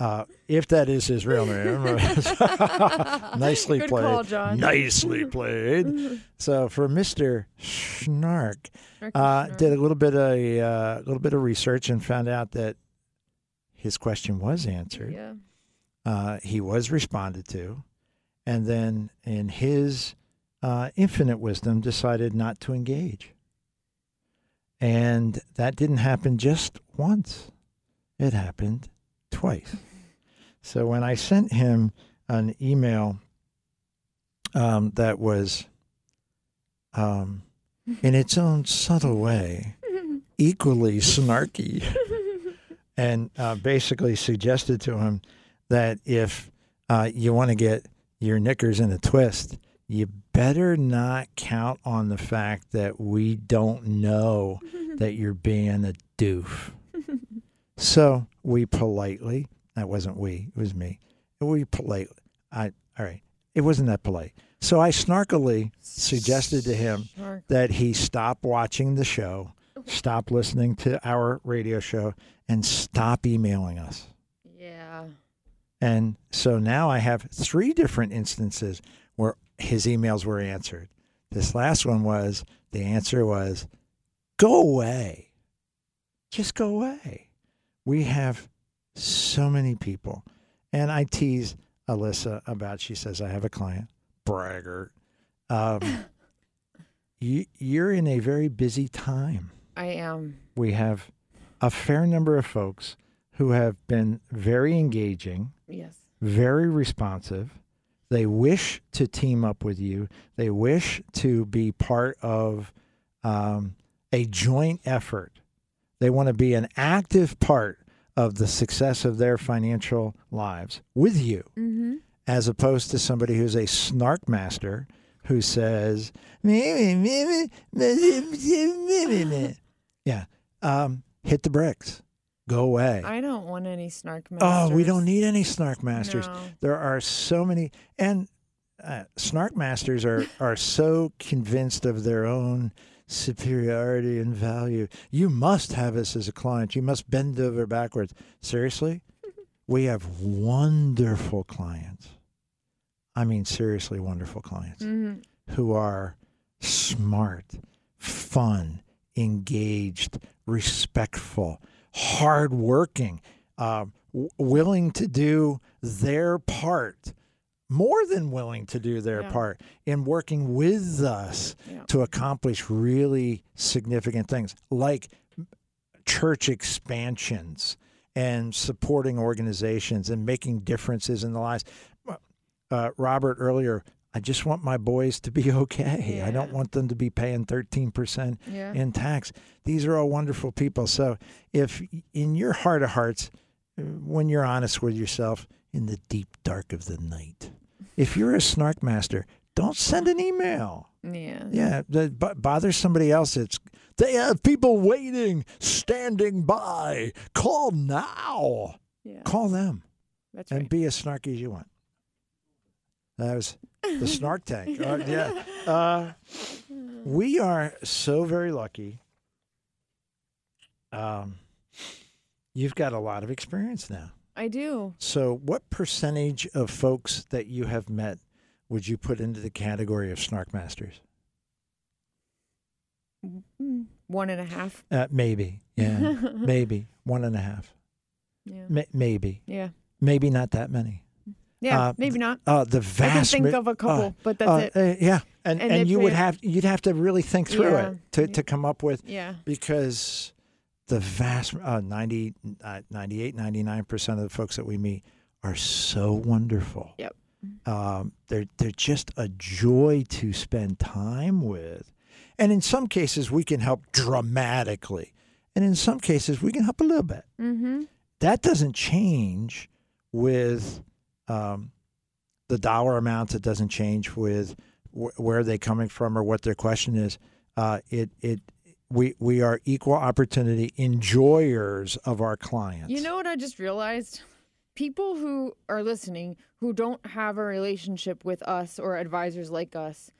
uh, if that is his real name, [LAUGHS] nicely Good played. call, John. Nicely [LAUGHS] played. so, for Mr. Snark, uh, did a little bit of a uh, little bit of research and found out that his question was answered Yeah. uh, he was responded to, and then in his uh, infinite wisdom decided not to engage. And that didn't happen just once, it happened twice. So when I sent him an email um, that was, um, in its own subtle way, [LAUGHS] equally snarky, and uh, basically suggested to him that if uh, you want to get your knickers in a twist, you better not count on the fact that we don't know [LAUGHS] that you're being a doof. So we politely, that wasn't we, it was me. We politely, I, all right, it wasn't that polite. So I snarkily suggested to him Snark. that he stop watching the show, stop listening to our radio show, and stop emailing us. Yeah. And so now I have three different instances where his emails were answered. This last one was the answer was go away. Just go away. We have so many people. And I tease Alyssa about, she says, I have a client, braggart. Um, [LAUGHS] you, you're in a very busy time I am. we have a fair number of folks who have been very engaging, Yes. very responsive. They wish to team up with you. They wish to be part of um, a joint effort. They want to be an active part of the success of their financial lives with you, Mm-hmm. as opposed to somebody who's a snark master who says, yeah, um, hit the bricks, go away. I don't want any snark masters. Oh, we don't need any snark masters. No. There are so many, and uh, snark masters are are so convinced of their own superiority and value. You must have us as a client. You must bend over backwards. Seriously, we have wonderful clients. I mean, seriously, wonderful clients Mhm. who are smart, fun, engaged, respectful, hardworking, uh, w- willing to do their part, more than willing to do their Yeah. part in working with us Yeah. to accomplish really significant things like church expansions and supporting organizations and making differences in the lives. Uh, Robert earlier, I just want my boys to be [LAUGHS] okay. I don't want them to be paying 13% Yeah. in tax. These are all wonderful people. So if in your heart of hearts, uh, when you're honest with yourself in the deep dark of the night, if you're a snark master, don't send an email. yeah. Yeah, that b- bothers somebody else. It's they have people waiting, standing by. Call now. Yeah. Call them That's and right. be as snarky as you want. That was the snark tank. [LAUGHS] Uh, yeah. Uh, we are so very lucky. Um, you've got a lot of experience now. I do. So, what percentage of folks that you have met would you put into the category of snark masters? Mm, One and a half. Uh, maybe. Yeah. [LAUGHS] maybe. One and a half. Yeah. Ma- maybe. Yeah. Maybe not that many. Yeah. Uh, maybe not. Uh, the I can think of a couple, uh, but that's uh, it. uh, yeah, and And and, you would have you'd have to really think through Yeah. it to, to come up with Yeah. because the vast uh, 90, uh, 98, 99 percent of the folks that we meet are so wonderful. Yep. Um, they're they're just a joy to spend time with, and in some cases we can help dramatically, and in some cases we can help a little bit Mm-hmm. that doesn't change with um, the dollar amount. It doesn't change with wh- where are coming from or what their question is. Uh, it it we we are equal opportunity enjoyers of our clients. You know what I just realized? People who are listening who don't have a relationship with us or advisors like us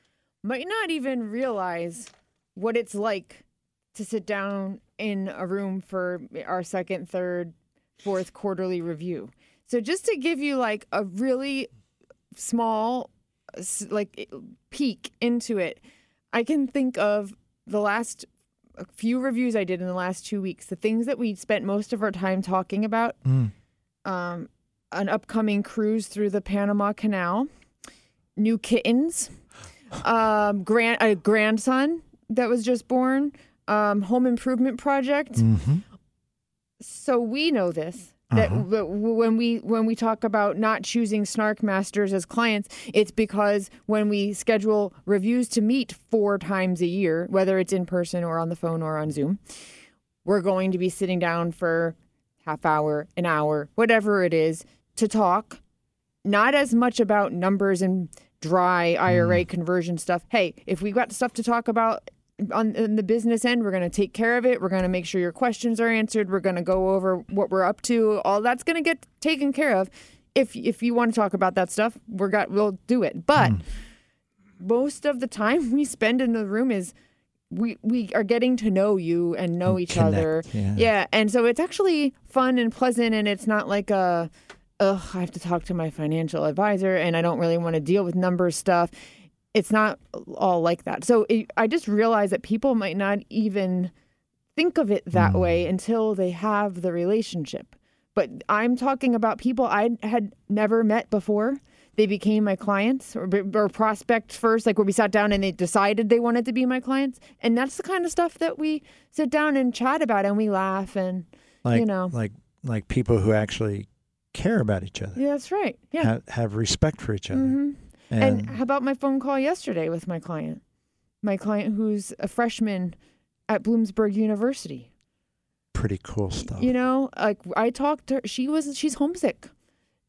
might not even realize what it's like to sit down in a room for our second, third, fourth quarterly review. So just to give you like a really small like peek into it, I can think of the last a few reviews I did in the last two weeks, the things that we spent most of our time talking about. Um, an upcoming cruise through the Panama Canal, new kittens, um, grand a grandson that was just born, um, home improvement project. So we know this. That Uh-huh. when we when we talk about not choosing snark masters as clients, it's because when we schedule reviews to meet four times a year, whether it's in person or on the phone or on Zoom, we're going to be sitting down for half hour, an hour, whatever it is, to talk. Not as much about numbers and dry IRA conversion stuff. Hey, if we've got stuff to talk about on in the business end, we're going to take care of it. We're going to make sure your questions are answered. We're going to go over what we're up to. All that's going to get taken care of. If if you want to talk about that stuff, we're got we'll do it. But hmm. most of the time [LAUGHS] we spend in the room is we we are getting to know you and know each connect, other. yeah. and so it's actually fun and pleasant, and it's not like a, ugh, I have to talk to my financial advisor, and I don't really want to deal with numbers stuff. It's not all like that. So it, I just realized that people might not even think of it that way until they have the relationship. But I'm talking about people I had never met before. They became my clients or, or prospects first, like where we sat down and they decided they wanted to be my clients. And that's the kind of stuff that we sit down and chat about and we laugh and, like you know. like like people who actually care about each other, yeah, that's right. Yeah. have, have respect for each other, Mhm. And, And how about my phone call yesterday with my client? My client who's a freshman at Bloomsburg University. pretty cool stuff. You know, like I talked to her, she was she's homesick.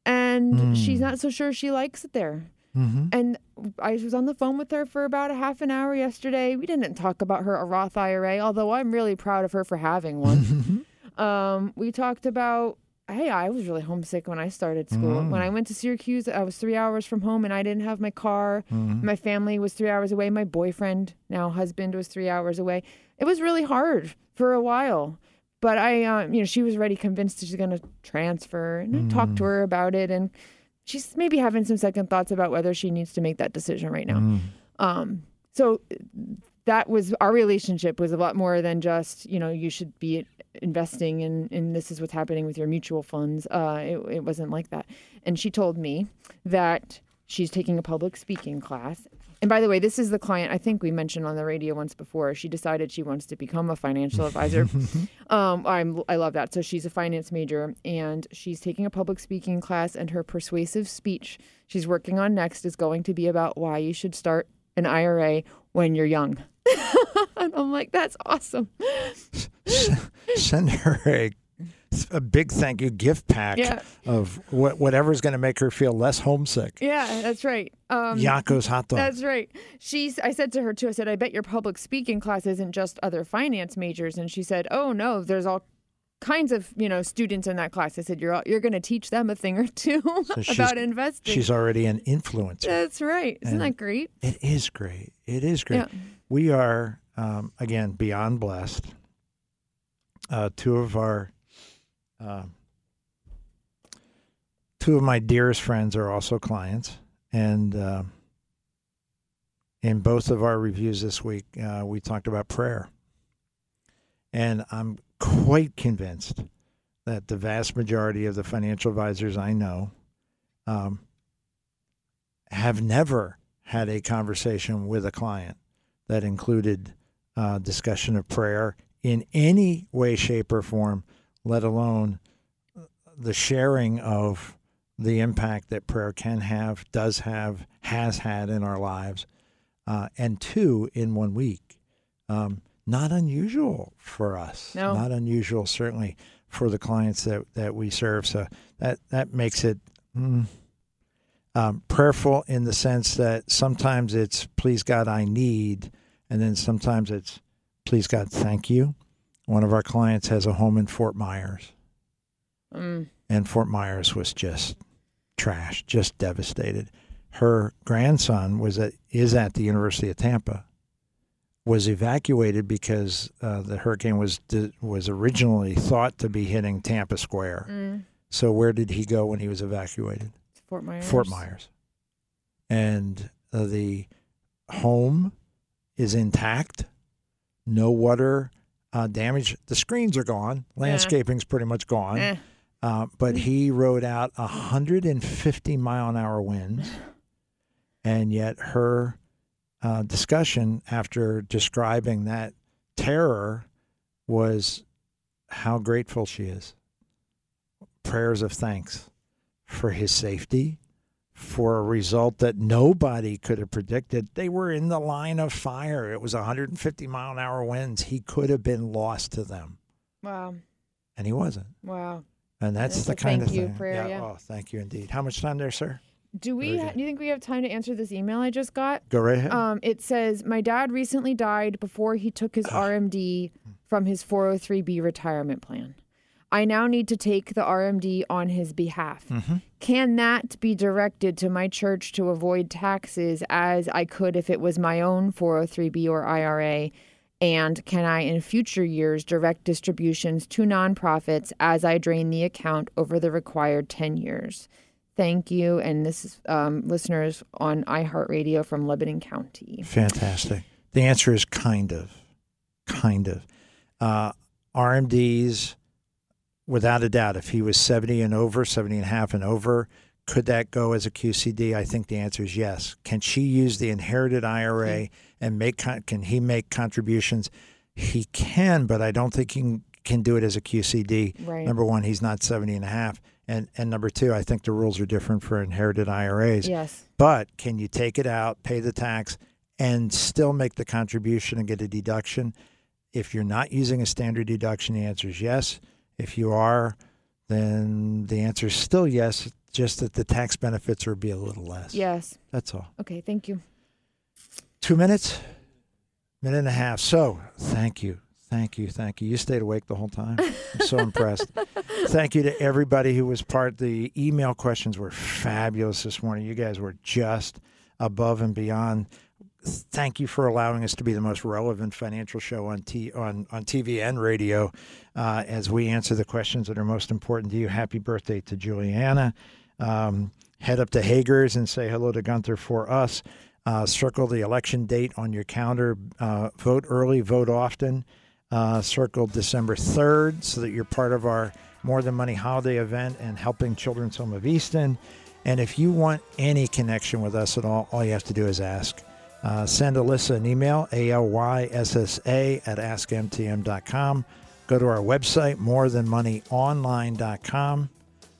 And she's Mm. not so sure she likes it there. hmm And I was on the phone with her for about a half an hour yesterday. We didn't talk about her a Roth IRA, although I'm really proud of her for having one. [LAUGHS] um, we talked about, hey, I was really homesick when I started school. When I went to Syracuse, I was three hours from home and I didn't have my car. My family was three hours away. My boyfriend, now husband, was three hours away. It was really hard for a while. But I, um, you know, she was already convinced that she's going to transfer. And I talked to her about it. And she's maybe having some second thoughts about whether she needs to make that decision right now. Um, so that was our relationship was a lot more than just you know you should be investing in and this is what's happening with your mutual funds. Uh, it, it wasn't like that. And she told me that she's taking a public speaking class. And by the way, this is the client I think we mentioned on the radio once before. She decided she wants to become a financial advisor. [LAUGHS] um, I'm, I love that. So she's a finance major and she's taking a public speaking class, and her persuasive speech she's working on next is going to be about why you should start an IRA when you're young. [LAUGHS] and I'm like, that's awesome. Send her a a big thank you gift pack Yeah. of what, whatever's going to make her feel less homesick. Yeah, that's right. Um, Yocco's hot dog. That's right. She's. I said to her too. I said, "I bet your public speaking class isn't just other finance majors." And she said, "Oh no, there's all kinds of you know students in that class." I said, "You're all, you're going to teach them a thing or two [LAUGHS] she's- about investing." She's already an influencer. That's right. Isn't And- that great? It is great. It is great. Yeah. We are um, again beyond blessed. Uh, two of our uh, two of my dearest friends are also clients, and uh, in both of our reviews this week, uh, we talked about prayer, and I'm quite convinced that the vast majority of the financial advisors I know um, have never had a conversation with a client that included uh, discussion of prayer in any way, shape, or form, let alone the sharing of the impact that prayer can have, does have, has had in our lives, uh, and two in one week. Um, not unusual for us. No. Not unusual, certainly for the clients that, that we serve. So that that makes it. Mm, um, prayerful in the sense that sometimes it's please God I need, and then sometimes it's please God thank you. One of our clients has a home in Fort Myers, Mm. and Fort Myers was just trash, just devastated. Her grandson was at is at the University of Tampa. Was evacuated because uh, the hurricane was was originally thought to be hitting Tampa Square. Mm. So where did he go when he was evacuated? Fort Myers. Fort Myers. And uh, the home is intact. No water uh, damage. The screens are gone. Landscaping's pretty much gone. Eh. Uh, but he rode out 150 mile an hour winds. And yet her uh, discussion after describing that terror was how grateful she is. Prayers of thanks for his safety, for a result that nobody could have predicted. They were in the line of fire. It was 150 mile an hour winds. He could have been lost to them, Wow. and he wasn't. Wow. And that's That's the kind thank of you thing. prayer, yeah. Oh, thank you indeed. How much time there, sir? Do we? Very Ha- do you think we have time to answer this email I just got? Go right ahead. Um, it says my dad recently died before he took his RMD from his 403b retirement plan. I now need to take the RMD on his behalf. Can that be directed to my church to avoid taxes as I could if it was my own 403b or IRA? And can I, in future years, direct distributions to nonprofits as I drain the account over the required 10 years? Thank you. And this is um, listeners on iHeartRadio from Lebanon County. Fantastic. The answer is kind of, kind of. Uh, RMDs, without a doubt, if he was 70 and over, 70 and a half and over, could that go as a QCD? I think the answer is yes. Can she use the inherited IRA hmm. and make, can he make contributions? He can, but I don't think he can, can do it as a QCD. Right. Number one, he's not 70 and a half. And, and number two, I think the rules are different for inherited IRAs. Yes. But can you take it out, pay the tax, and still make the contribution and get a deduction? If you're not using a standard deduction, the answer is yes. If you are, then the answer is still yes, just that the tax benefits will be a little less. Yes. That's all. Okay. Thank you. Two minutes, minute and a half. So thank you. Thank you. Thank you. You stayed awake the whole time. I'm so impressed. [LAUGHS] Thank you to everybody who was part. The email questions were fabulous this morning. You guys were just above and beyond. Thank you for allowing us to be the most relevant financial show on t- on, on TV and radio uh, as we answer the questions that are most important to you. Happy birthday to Juliana. Um, head up to Hager's and say hello to Gunther for us. Uh, circle the election date on your calendar. Uh, vote early, vote often. Uh, circle December 3rd so that you're part of our More Than Money holiday event and helping Children's Home of Easton. And if you want any connection with us at all, all you have to do is ask. Uh, send Alyssa an email, A-L-Y-S-S-A at askmtm.com. Go to our website, morethanmoneyonline.com,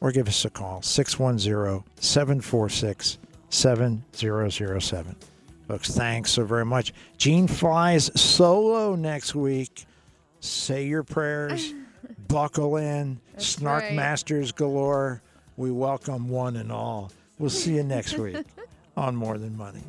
or give us a call, 610-746-7007. Folks, thanks so very much. Gene flies solo next week. Say your prayers, [LAUGHS] buckle in, snark right. masters galore. We welcome one and all. We'll see you next week [LAUGHS] on More Than Money.